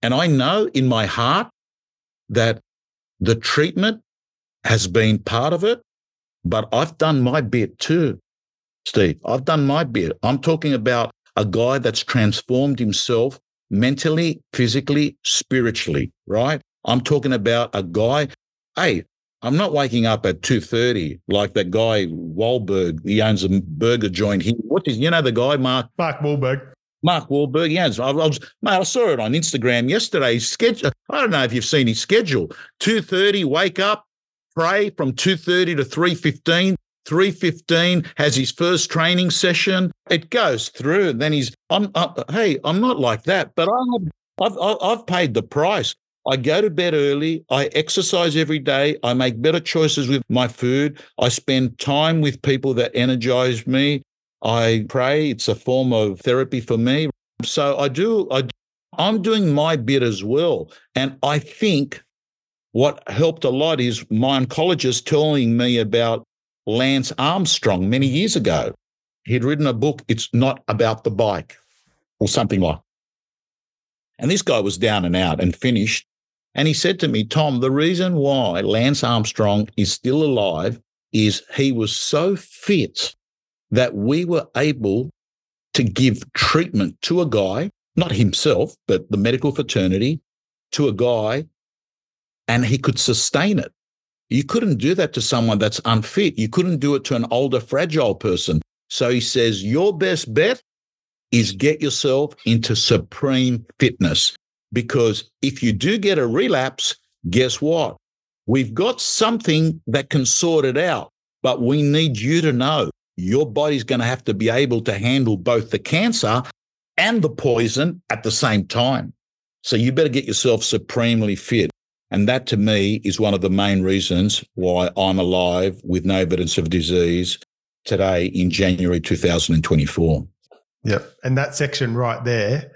And I know in my heart that the treatment has been part of it, but I've done my bit too, Steve. I've done my bit. I'm talking about a guy that's transformed himself mentally, physically, spiritually, right? I'm talking about a guy. Hey, I'm not waking up at 2.30 like that guy Wahlberg. He owns a burger joint here. What is, you know, the guy, Mark? Mark Wahlberg. Mark Wahlberg, yes. I, was, mate, I saw it on Instagram yesterday. His schedule, I don't know if you've seen his schedule. 2.30, wake up, pray from 2.30 to 3.15. 3.15 has his first training session. It goes through. And then he's, I'm, I'm, hey, I'm not like that, but I I've, I've paid the price. I go to bed early. I exercise every day. I make better choices with my food. I spend time with people that energize me. I pray. It's a form of therapy for me. So I do, I, I'm doing my bit as well. And I think what helped a lot is my oncologist telling me about Lance Armstrong many years ago. He'd written a book, It's Not About the Bike, or something like and this guy was down and out and finished. And he said to me, Tom, the reason why Lance Armstrong is still alive is he was so fit that we were able to give treatment to a guy, not himself, but the medical fraternity, to a guy, and he could sustain it. You couldn't do that to someone that's unfit. You couldn't do it to an older, fragile person. So he says, Your best bet is get yourself into supreme fitness. Because if you do get a relapse, guess what? We've got something that can sort it out, but we need you to know your body's going to have to be able to handle both the cancer and the poison at the same time. So you better get yourself supremely fit. And that to me is one of the main reasons why I'm alive with no evidence of disease today in January 2024. Yep. And that section right there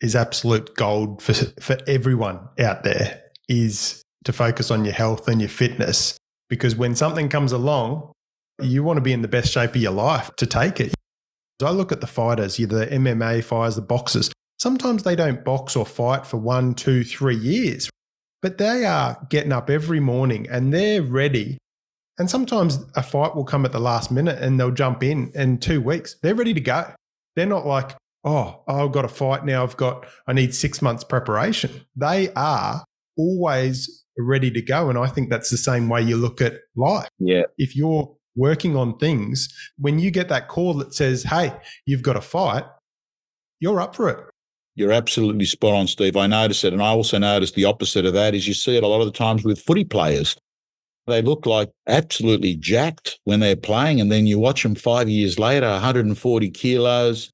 is absolute gold for, for everyone out there is to focus on your health and your fitness. Because when something comes along, you want to be in the best shape of your life to take it. I look at the fighters, the MMA fighters, the boxers. Sometimes they don't box or fight for one, two, three years, but they are getting up every morning and they're ready. And sometimes a fight will come at the last minute and they'll jump in in two weeks. They're ready to go. They're not like, oh, I've got a fight now. I've got, I need six months preparation. They are always ready to go. And I think that's the same way you look at life. Yeah. If you're working on things, when you get that call that says, hey, you've got a fight, you're up for it. You're absolutely spot on, Steve. I notice it. And I also notice the opposite of that is you see it a lot of the times with footy players. They look like absolutely jacked when they're playing. And then you watch them five years later, 140 kilos,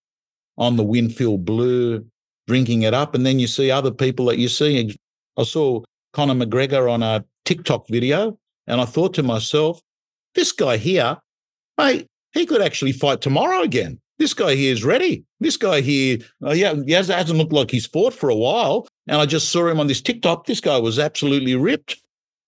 on the Winfield Blue, drinking it up. And then you see other people that you see. I saw Conor McGregor on a TikTok video, and I thought to myself, this guy here, mate, he could actually fight tomorrow again. This guy here is ready. This guy here, uh, yeah, he hasn't looked like he's fought for a while. And I just saw him on this TikTok. This guy was absolutely ripped.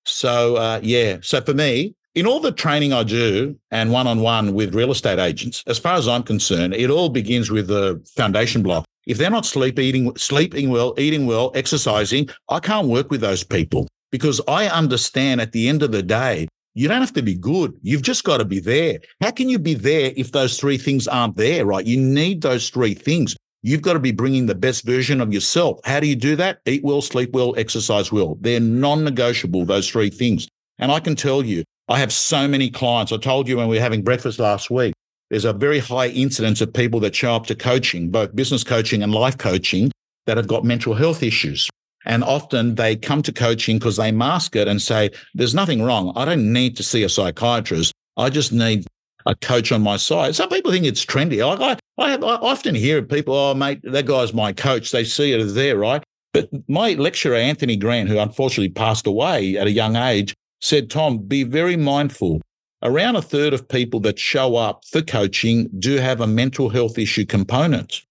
So, uh, yeah. So for me, in all the training I do and one on one with real estate agents, as far as I'm concerned, it all begins with the foundation block. If they're not sleep eating, sleeping well, eating well, exercising, I can't work with those people because I understand at the end of the day, you don't have to be good. You've just got to be there. How can you be there if those three things aren't there, right? You need those three things. You've got to be bringing the best version of yourself. How do you do that? Eat well, sleep well, exercise well. They're non negotiable, those three things. And I can tell you, I have so many clients. I told you when we were having breakfast last week, there's a very high incidence of people that show up to coaching, both business coaching and life coaching, that have got mental health issues. And often they come to coaching because they mask it and say, there's nothing wrong. I don't need to see a psychiatrist. I just need a coach on my side. Some people think it's trendy. I, I, I, have, I often hear people, oh, mate, that guy's my coach. They see it as there, right? But my lecturer, Anthony Grant, who unfortunately passed away at a young age, said, Tom, be very mindful. Around a third of people that show up for coaching do have a mental health issue component.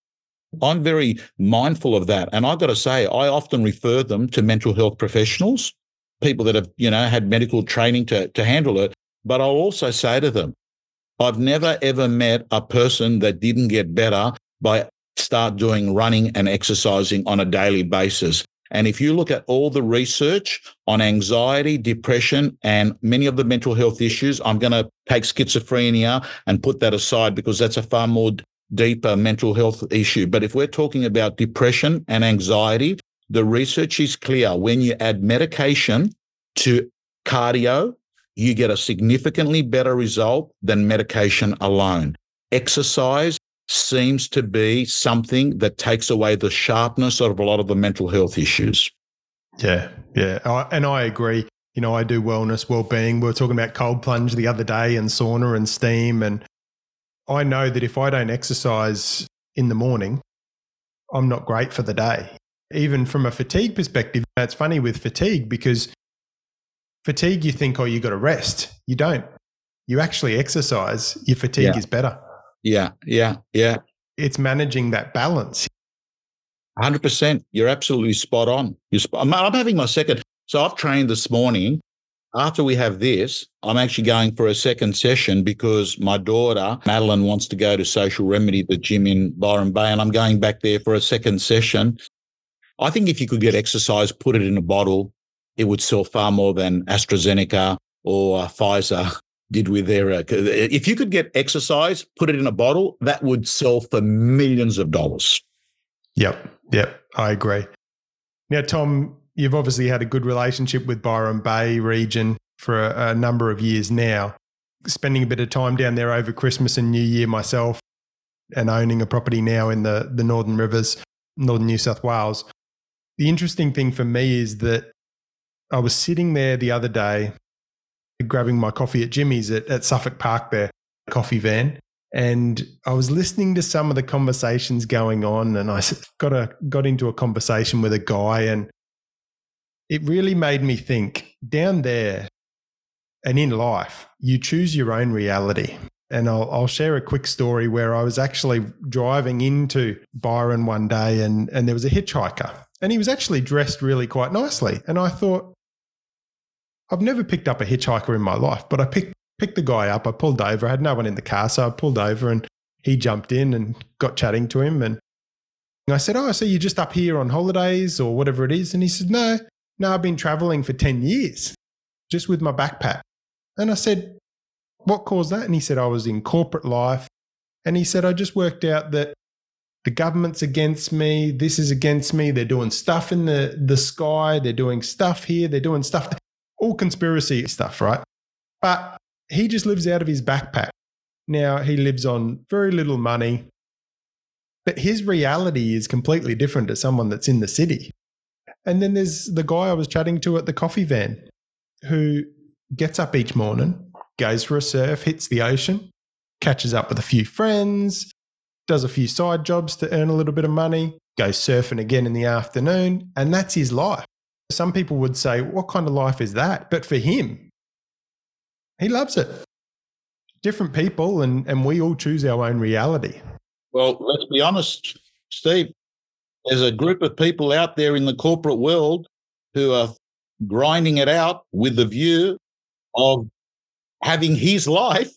I'm very mindful of that. And I've got to say, I often refer them to mental health professionals, people that have, you know, had medical training to, to handle it. But I'll also say to them, I've never ever met a person that didn't get better by start doing running and exercising on a daily basis. And if you look at all the research on anxiety, depression, and many of the mental health issues, I'm going to take schizophrenia and put that aside because that's a far more deeper mental health issue. But if we're talking about depression and anxiety, the research is clear. When you add medication to cardio, you get a significantly better result than medication alone. Exercise seems to be something that takes away the sharpness of a lot of the mental health issues. Yeah, yeah. I, and I agree. You know, I do wellness, well-being. We were talking about cold plunge the other day and sauna and steam and I know that if I don't exercise in the morning, I'm not great for the day. Even from a fatigue perspective, it's funny with fatigue because fatigue, you think, oh, you got to rest. You don't. You actually exercise, your fatigue yeah. is better. Yeah, yeah, yeah. It's managing that balance. 100%. You're absolutely spot on. You're spot- I'm, I'm having my second. So I've trained this morning after we have this, I'm actually going for a second session because my daughter, Madeline, wants to go to Social Remedy, the gym in Byron Bay, and I'm going back there for a second session. I think if you could get exercise, put it in a bottle, it would sell far more than AstraZeneca or uh, Pfizer did with their. Uh, if you could get exercise, put it in a bottle, that would sell for millions of dollars. Yep. Yep. I agree. Now, Tom, you've obviously had a good relationship with Byron Bay region for a, a, number of years now. Spending a bit of time down there over Christmas and New Year myself, and owning a property now in the the Northern Rivers, Northern New South Wales. The interesting thing for me is that I was sitting there the other day, grabbing my coffee at Jimmy's at, at Suffolk Park there, coffee van, and I was listening to some of the conversations going on, and I got a got into a conversation with a guy, and it really made me think down there and in life, you choose your own reality. And I'll, I'll, share a quick story where I was actually driving into Byron one day and, and there was a hitchhiker and he was actually dressed really quite nicely. And I thought, I've never picked up a hitchhiker in my life, but I picked, picked the guy up. I pulled over. I had no one in the car. So I pulled over and he jumped in and got chatting to him. And I said, Oh, so you're just up here on holidays or whatever it is? And he said, No, no, I've been traveling for 10 years just with my backpack. And I said, What caused that? And he said, I was in corporate life. And he said, I just worked out that the government's against me. This is against me. They're doing stuff in the, the sky. They're doing stuff here. They're doing stuff, all conspiracy stuff, right? But he just lives out of his backpack. Now, he lives on very little money, but his reality is completely different to someone that's in the city. And then there's the guy I was chatting to at the coffee van who gets up each morning, goes for a surf, hits the ocean, catches up with a few friends, does a few side jobs to earn a little bit of money, goes surfing again in the afternoon, and that's his life. Some people would say, What kind of life is that? But for him, he loves it. Different people, and, and we all choose our own reality. Well, let's be honest, Steve. There's a group of people out there in the corporate world who are grinding it out with the view of having his life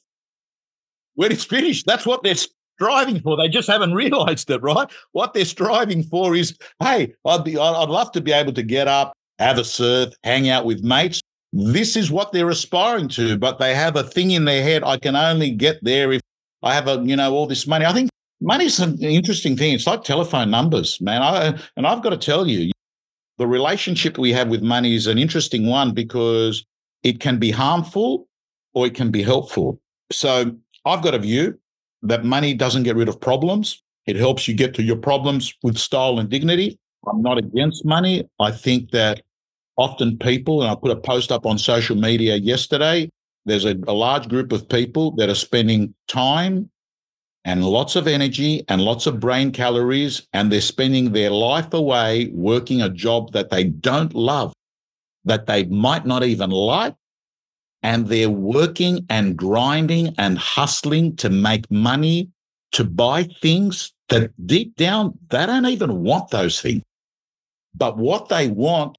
when it's finished. That's what they're striving for. They just haven't realized it, right? What they're striving for is, hey, I'd be, I'd love to be able to get up, have a surf, hang out with mates. This is what they're aspiring to, but they have a thing in their head. I can only get there if I have a, you know, all this money. I think money's an interesting thing. It's like telephone numbers, man. I, and I've got to tell you, the relationship we have with money is an interesting one because it can be harmful or it can be helpful. So I've got a view that money doesn't get rid of problems. It helps you get to your problems with style and dignity. I'm not against money. I think that often people, and I put a post up on social media yesterday, there's a, a large group of people that are spending time and lots of energy and lots of brain calories, and they're spending their life away working a job that they don't love, that they might not even like. And they're working and grinding and hustling to make money, to buy things that deep down, they don't even want those things. But what they want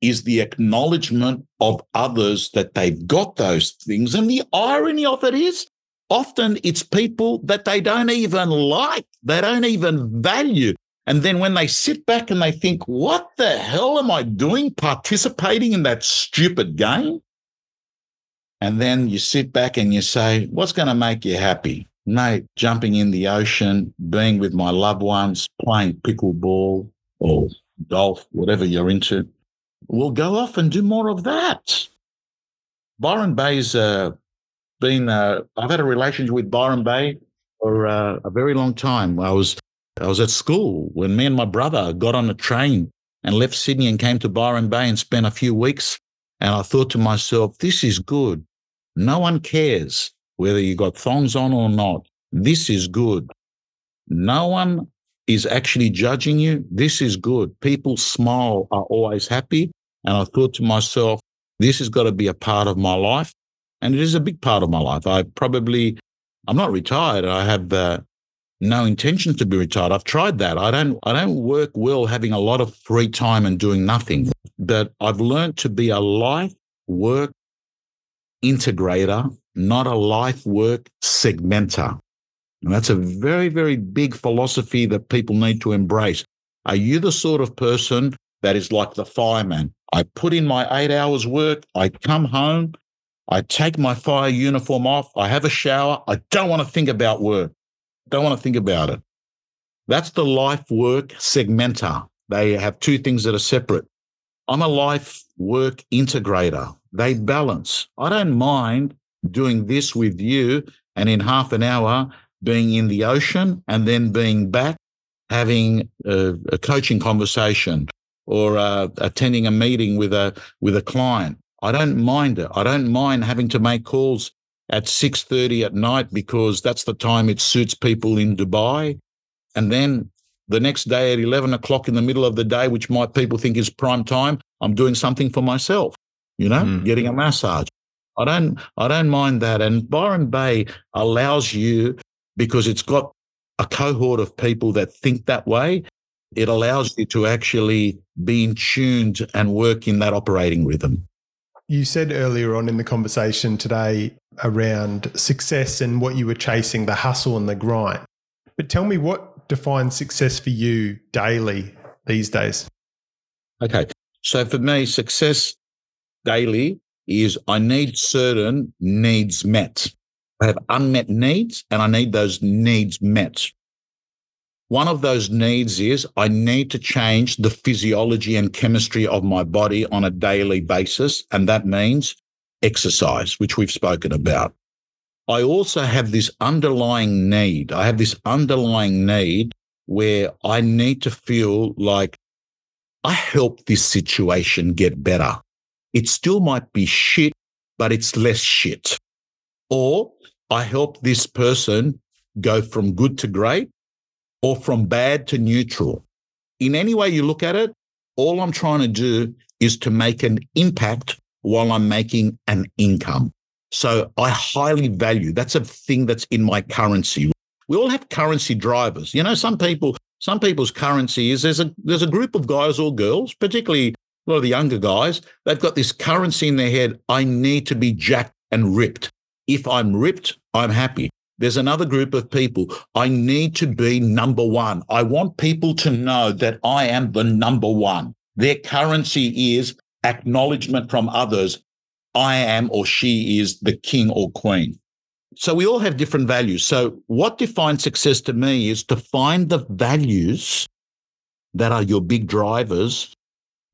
is the acknowledgement of others that they've got those things. And the irony of it is, often it's people that they don't even like, they don't even value. And then when they sit back and they think, what the hell am I doing participating in that stupid game? And then you sit back and you say, what's going to make you happy? Mate, jumping in the ocean, being with my loved ones, playing pickleball or golf, whatever you're into. We'll go off and do more of that. Byron Bay's uh, been uh, I've had a relationship with Byron Bay for uh, a very long time. I was I was at school when me and my brother got on a train and left Sydney and came to Byron Bay and spent a few weeks. And I thought to myself, this is good. No one cares whether you got thongs on or not. This is good. No one is actually judging you. This is good. People smile are always happy. And I thought to myself, this has got to be a part of my life and it is a big part of my life. I probably, I'm not retired. I have uh, no intention to be retired. I've tried that. I don't, I don't work well having a lot of free time and doing nothing. But I've learned to be a life work integrator, not a life work segmenter. And that's a very, very big philosophy that people need to embrace. Are you the sort of person that is like the fireman? I put in my eight hours work. I come home. I take my fire uniform off. I have a shower. I don't want to think about work. Don't want to think about it. That's the life work segmenter. They have two things that are separate. I'm a life work integrator. They balance. I don't mind doing this with you and in half an hour being in the ocean and then being back having a, a coaching conversation or uh, attending a meeting with a with a client I don't mind it. I don't mind having to make calls at 6.30 at night because that's the time it suits people in Dubai. And then the next day at 11 o'clock in the middle of the day, which might people think is prime time, I'm doing something for myself, you know, mm. getting a massage. I don't, I don't mind that. And Byron Bay allows you because it's got a cohort of people that think that way. It allows you to actually be in tuned and work in that operating rhythm. You said earlier on in the conversation today around success and what you were chasing, the hustle and the grind. But tell me what defines success for you daily these days? Okay. So for me, success daily is I need certain needs met. I have unmet needs and I need those needs met. One of those needs is I need to change the physiology and chemistry of my body on a daily basis. And that means exercise, which we've spoken about. I also have this underlying need. I have this underlying need where I need to feel like I help this situation get better. It still might be shit, but it's less shit. Or I help this person go from good to great or from bad to neutral. In any way you look at it, all I'm trying to do is to make an impact while I'm making an income. So I highly value that's a thing that's in my currency. We all have currency drivers. You know, some people, some people's currency is there's a there's a group of guys or girls, particularly a lot of the younger guys, they've got this currency in their head. I need to be jacked and ripped. If I'm ripped, I'm happy. There's another group of people. I need to be number one. I want people to know that I am the number one. Their currency is acknowledgement from others. I am or she is the king or queen. So we all have different values. So what defines success to me is to find the values that are your big drivers.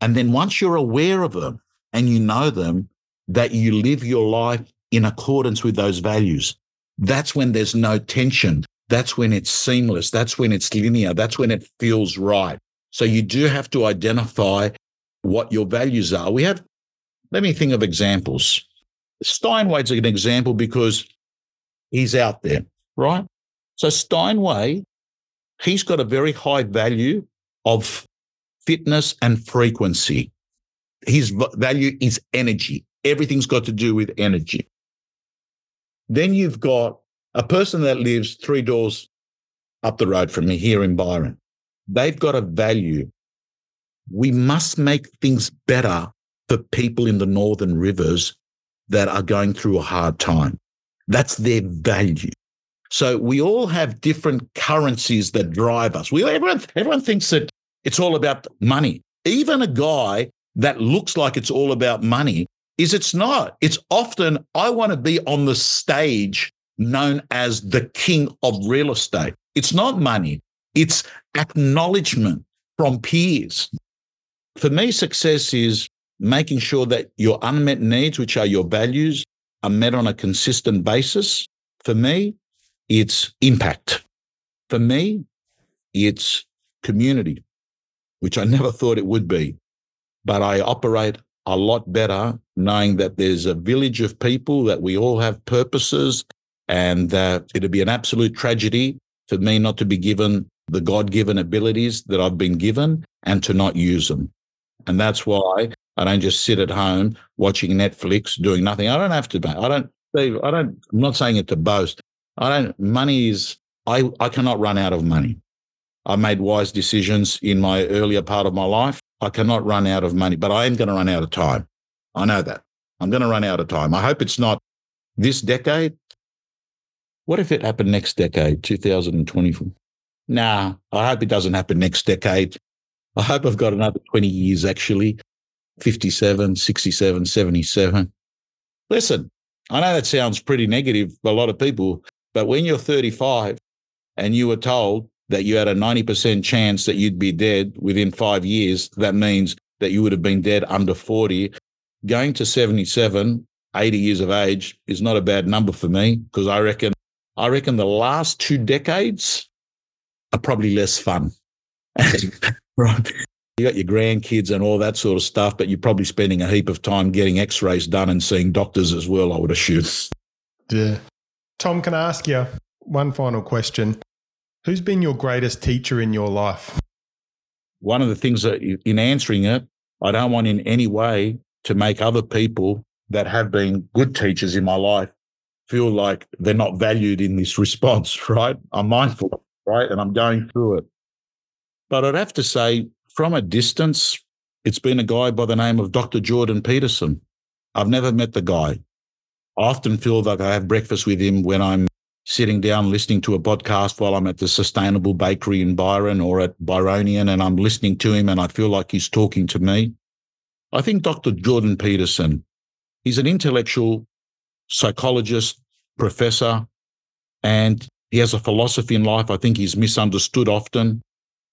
And then once you're aware of them and you know them, that you live your life in accordance with those values. That's when there's no tension. That's when it's seamless. That's when it's linear. That's when it feels right. So you do have to identify what your values are. We have, let me think of examples. Steinway's an example because he's out there, right? So Steinway, he's got a very high value of fitness and frequency. His value is energy. Everything's got to do with energy. Then you've got a person that lives three doors up the road from me here in Byron. They've got a value. We must make things better for people in the northern rivers that are going through a hard time. That's their value. So we all have different currencies that drive us. We everyone everyone thinks that it's all about money. Even a guy that looks like it's all about money is it's not. It's often, I want to be on the stage known as the king of real estate. It's not money, it's acknowledgement from peers. For me, success is making sure that your unmet needs, which are your values, are met on a consistent basis. For me, it's impact. For me, it's community, which I never thought it would be. But I operate a lot better knowing that there's a village of people, that we all have purposes, and that it'd be an absolute tragedy for me not to be given the God given abilities that I've been given and to not use them. And that's why I don't just sit at home watching Netflix doing nothing. I don't have to. I don't. I don't. I'm not saying it to boast. I don't. Money is. I. I cannot run out of money. I made wise decisions in my earlier part of my life. I cannot run out of money, but I am going to run out of time. I know that. I'm going to run out of time. I hope it's not this decade. What if it happened next decade, 2024? Nah, I hope it doesn't happen next decade. I hope I've got another 20 years actually 57, 67, 77. Listen, I know that sounds pretty negative for a lot of people, but when you're 35 and you were told that you had a 90% chance that you'd be dead within five years, that means that you would have been dead under 40. Going to 77, 80 years of age is not a bad number for me because I reckon I reckon the last two decades are probably less fun. right. You got your grandkids and all that sort of stuff, but you're probably spending a heap of time getting x-rays done and seeing doctors as well, I would assume. Yeah. Tom, can I ask you one final question? Who's been your greatest teacher in your life? One of the things that in answering it, I don't want in any way to make other people that have been good teachers in my life feel like they're not valued in this response, right? I'm mindful, right? And I'm going through it. But I'd have to say, from a distance, it's been a guy by the name of Dr. Jordan Peterson. I've never met the guy. I often feel like I have breakfast with him when I'm sitting down listening to a podcast while I'm at the Sustainable Bakery in Byron or at Byronian and I'm listening to him and I feel like he's talking to me. I think Dr. Jordan Peterson, he's an intellectual psychologist, professor, and he has a philosophy in life. I think he's misunderstood often.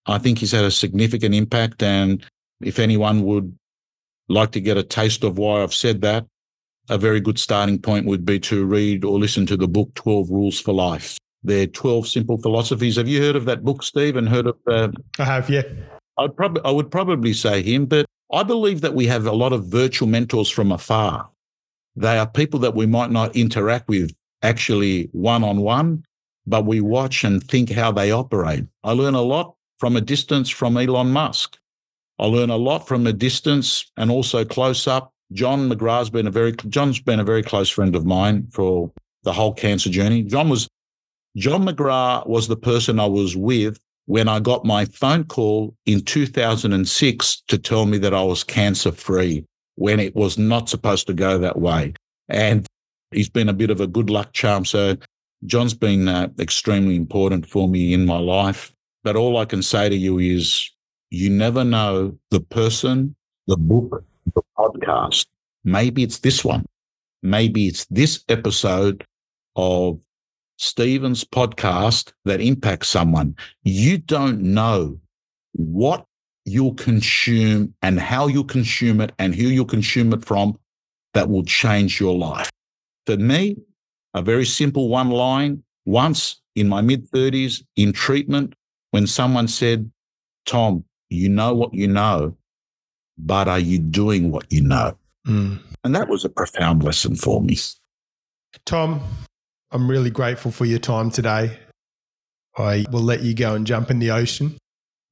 I think he's had a significant impact. And if anyone would like to get a taste of why I've said that, a very good starting point would be to read or listen to the book 12 Rules for Life. They're 12 simple philosophies. Have you heard of that book, Steve, and heard of uh, I have, yeah. I'd probably I would probably say him, but I believe that we have a lot of virtual mentors from afar. They are people that we might not interact with actually one on one, but we watch and think how they operate. I learn a lot from a distance from Elon Musk. I learn a lot from a distance and also close up. John McGrath's been a very John's been a very close friend of mine for the whole cancer journey. John was John McGrath was the person I was with when I got my phone call in 2006 to tell me that I was cancer free when it was not supposed to go that way. And he's been a bit of a good luck charm. So John's been uh, extremely important for me in my life. But all I can say to you is you never know the person, the book, the podcast. Maybe it's this one. Maybe it's this episode of Stephen's podcast that impacts someone. You don't know what you'll consume and how you'll consume it and who you'll consume it from that will change your life. For me, a very simple one line once in my mid 30s in treatment, when someone said, Tom, you know what you know, but are you doing what you know? Mm. And that was a profound lesson for me. Tom, I'm really grateful for your time today. I will let you go and jump in the ocean.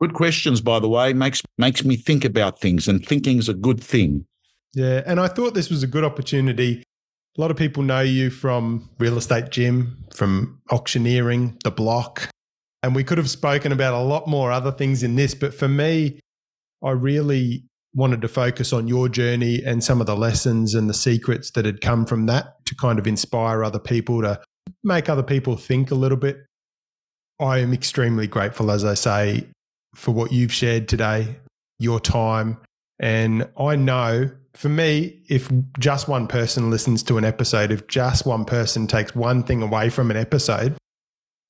Good questions, by the way. Makes makes me think about things, and thinking is a good thing. Yeah, and I thought this was a good opportunity. A lot of people know you from real estate gym, from auctioneering, the block, and we could have spoken about a lot more other things in this. But for me, I really wanted to focus on your journey and some of the lessons and the secrets that had come from that to kind of inspire other people to make other people think a little bit. I am extremely grateful, as I say, for what you've shared today, your time. And I know for me, if just one person listens to an episode, if just one person takes one thing away from an episode,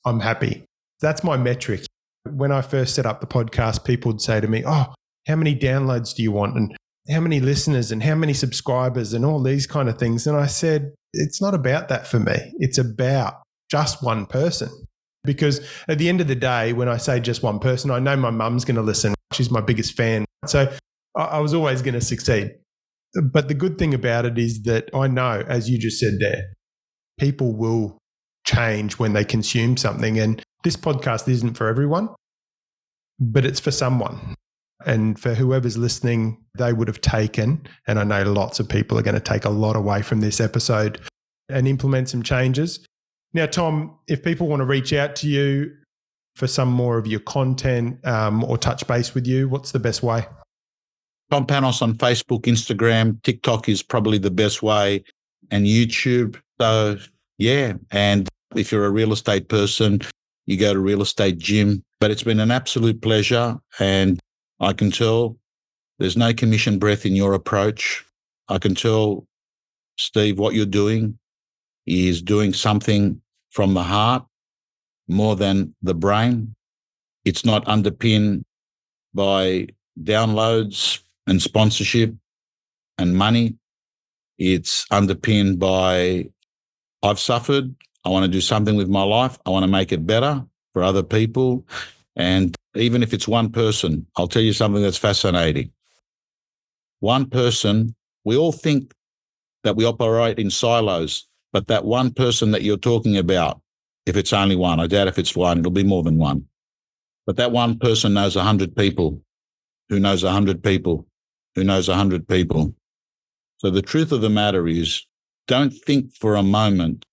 I'm happy. That's my metric. When I first set up the podcast, people would say to me, Oh, how many downloads do you want? And how many listeners and how many subscribers and all these kind of things. And I said, it's not about that for me. It's about just one person. Because at the end of the day, when I say just one person, I know my mum's going to listen. She's my biggest fan. So I was always going to succeed. But the good thing about it is that I know, as you just said there, people will change when they consume something. And this podcast isn't for everyone, but it's for someone. And for whoever's listening, they would have taken, and I know lots of people are going to take a lot away from this episode and implement some changes. Now, Tom, if people want to reach out to you for some more of your content um, or touch base with you, what's the best way? Tom Panos on Facebook, Instagram, TikTok is probably the best way, and YouTube. So, yeah. And if you're a real estate person, you go to Real Estate Gym. But it's been an absolute pleasure. And I can tell there's no commission breath in your approach. I can tell, Steve, what you're doing is doing something from the heart more than the brain. It's not underpinned by downloads and sponsorship and money. It's underpinned by I've suffered. I want to do something with my life. I want to make it better for other people. And even if it's one person, I'll tell you something that's fascinating. One person, we all think that we operate in silos, but that one person that you're talking about, if it's only one, I doubt if it's one, it'll be more than one. But that one person knows a hundred people who knows a hundred people who knows a hundred people. So the truth of the matter is don't think for a moment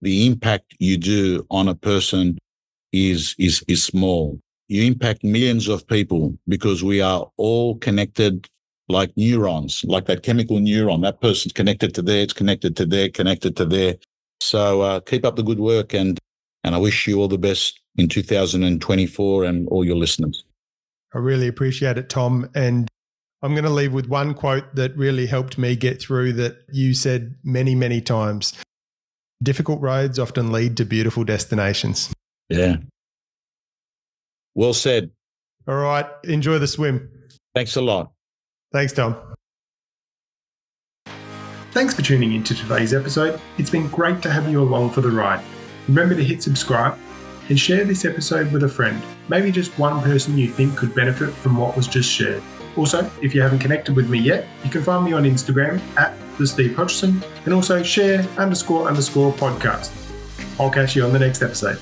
the impact you do on a person is, is, is small. You impact millions of people because we are all connected like neurons, like that chemical neuron. That person's connected to there, it's connected to there, connected to there. So uh, keep up the good work and and I wish you all the best in 2024 and all your listeners. I really appreciate it, Tom. And I'm going to leave with one quote that really helped me get through that you said many, many times. Difficult roads often lead to beautiful destinations. Yeah. Well said. All right. Enjoy the swim. Thanks a lot. Thanks, Tom. Thanks for tuning in to today's episode. It's been great to have you along for the ride. Remember to hit subscribe and share this episode with a friend, maybe just one person you think could benefit from what was just shared. Also, if you haven't connected with me yet, you can find me on Instagram at the Steve Hodgson and also share underscore underscore podcast. I'll catch you on the next episode.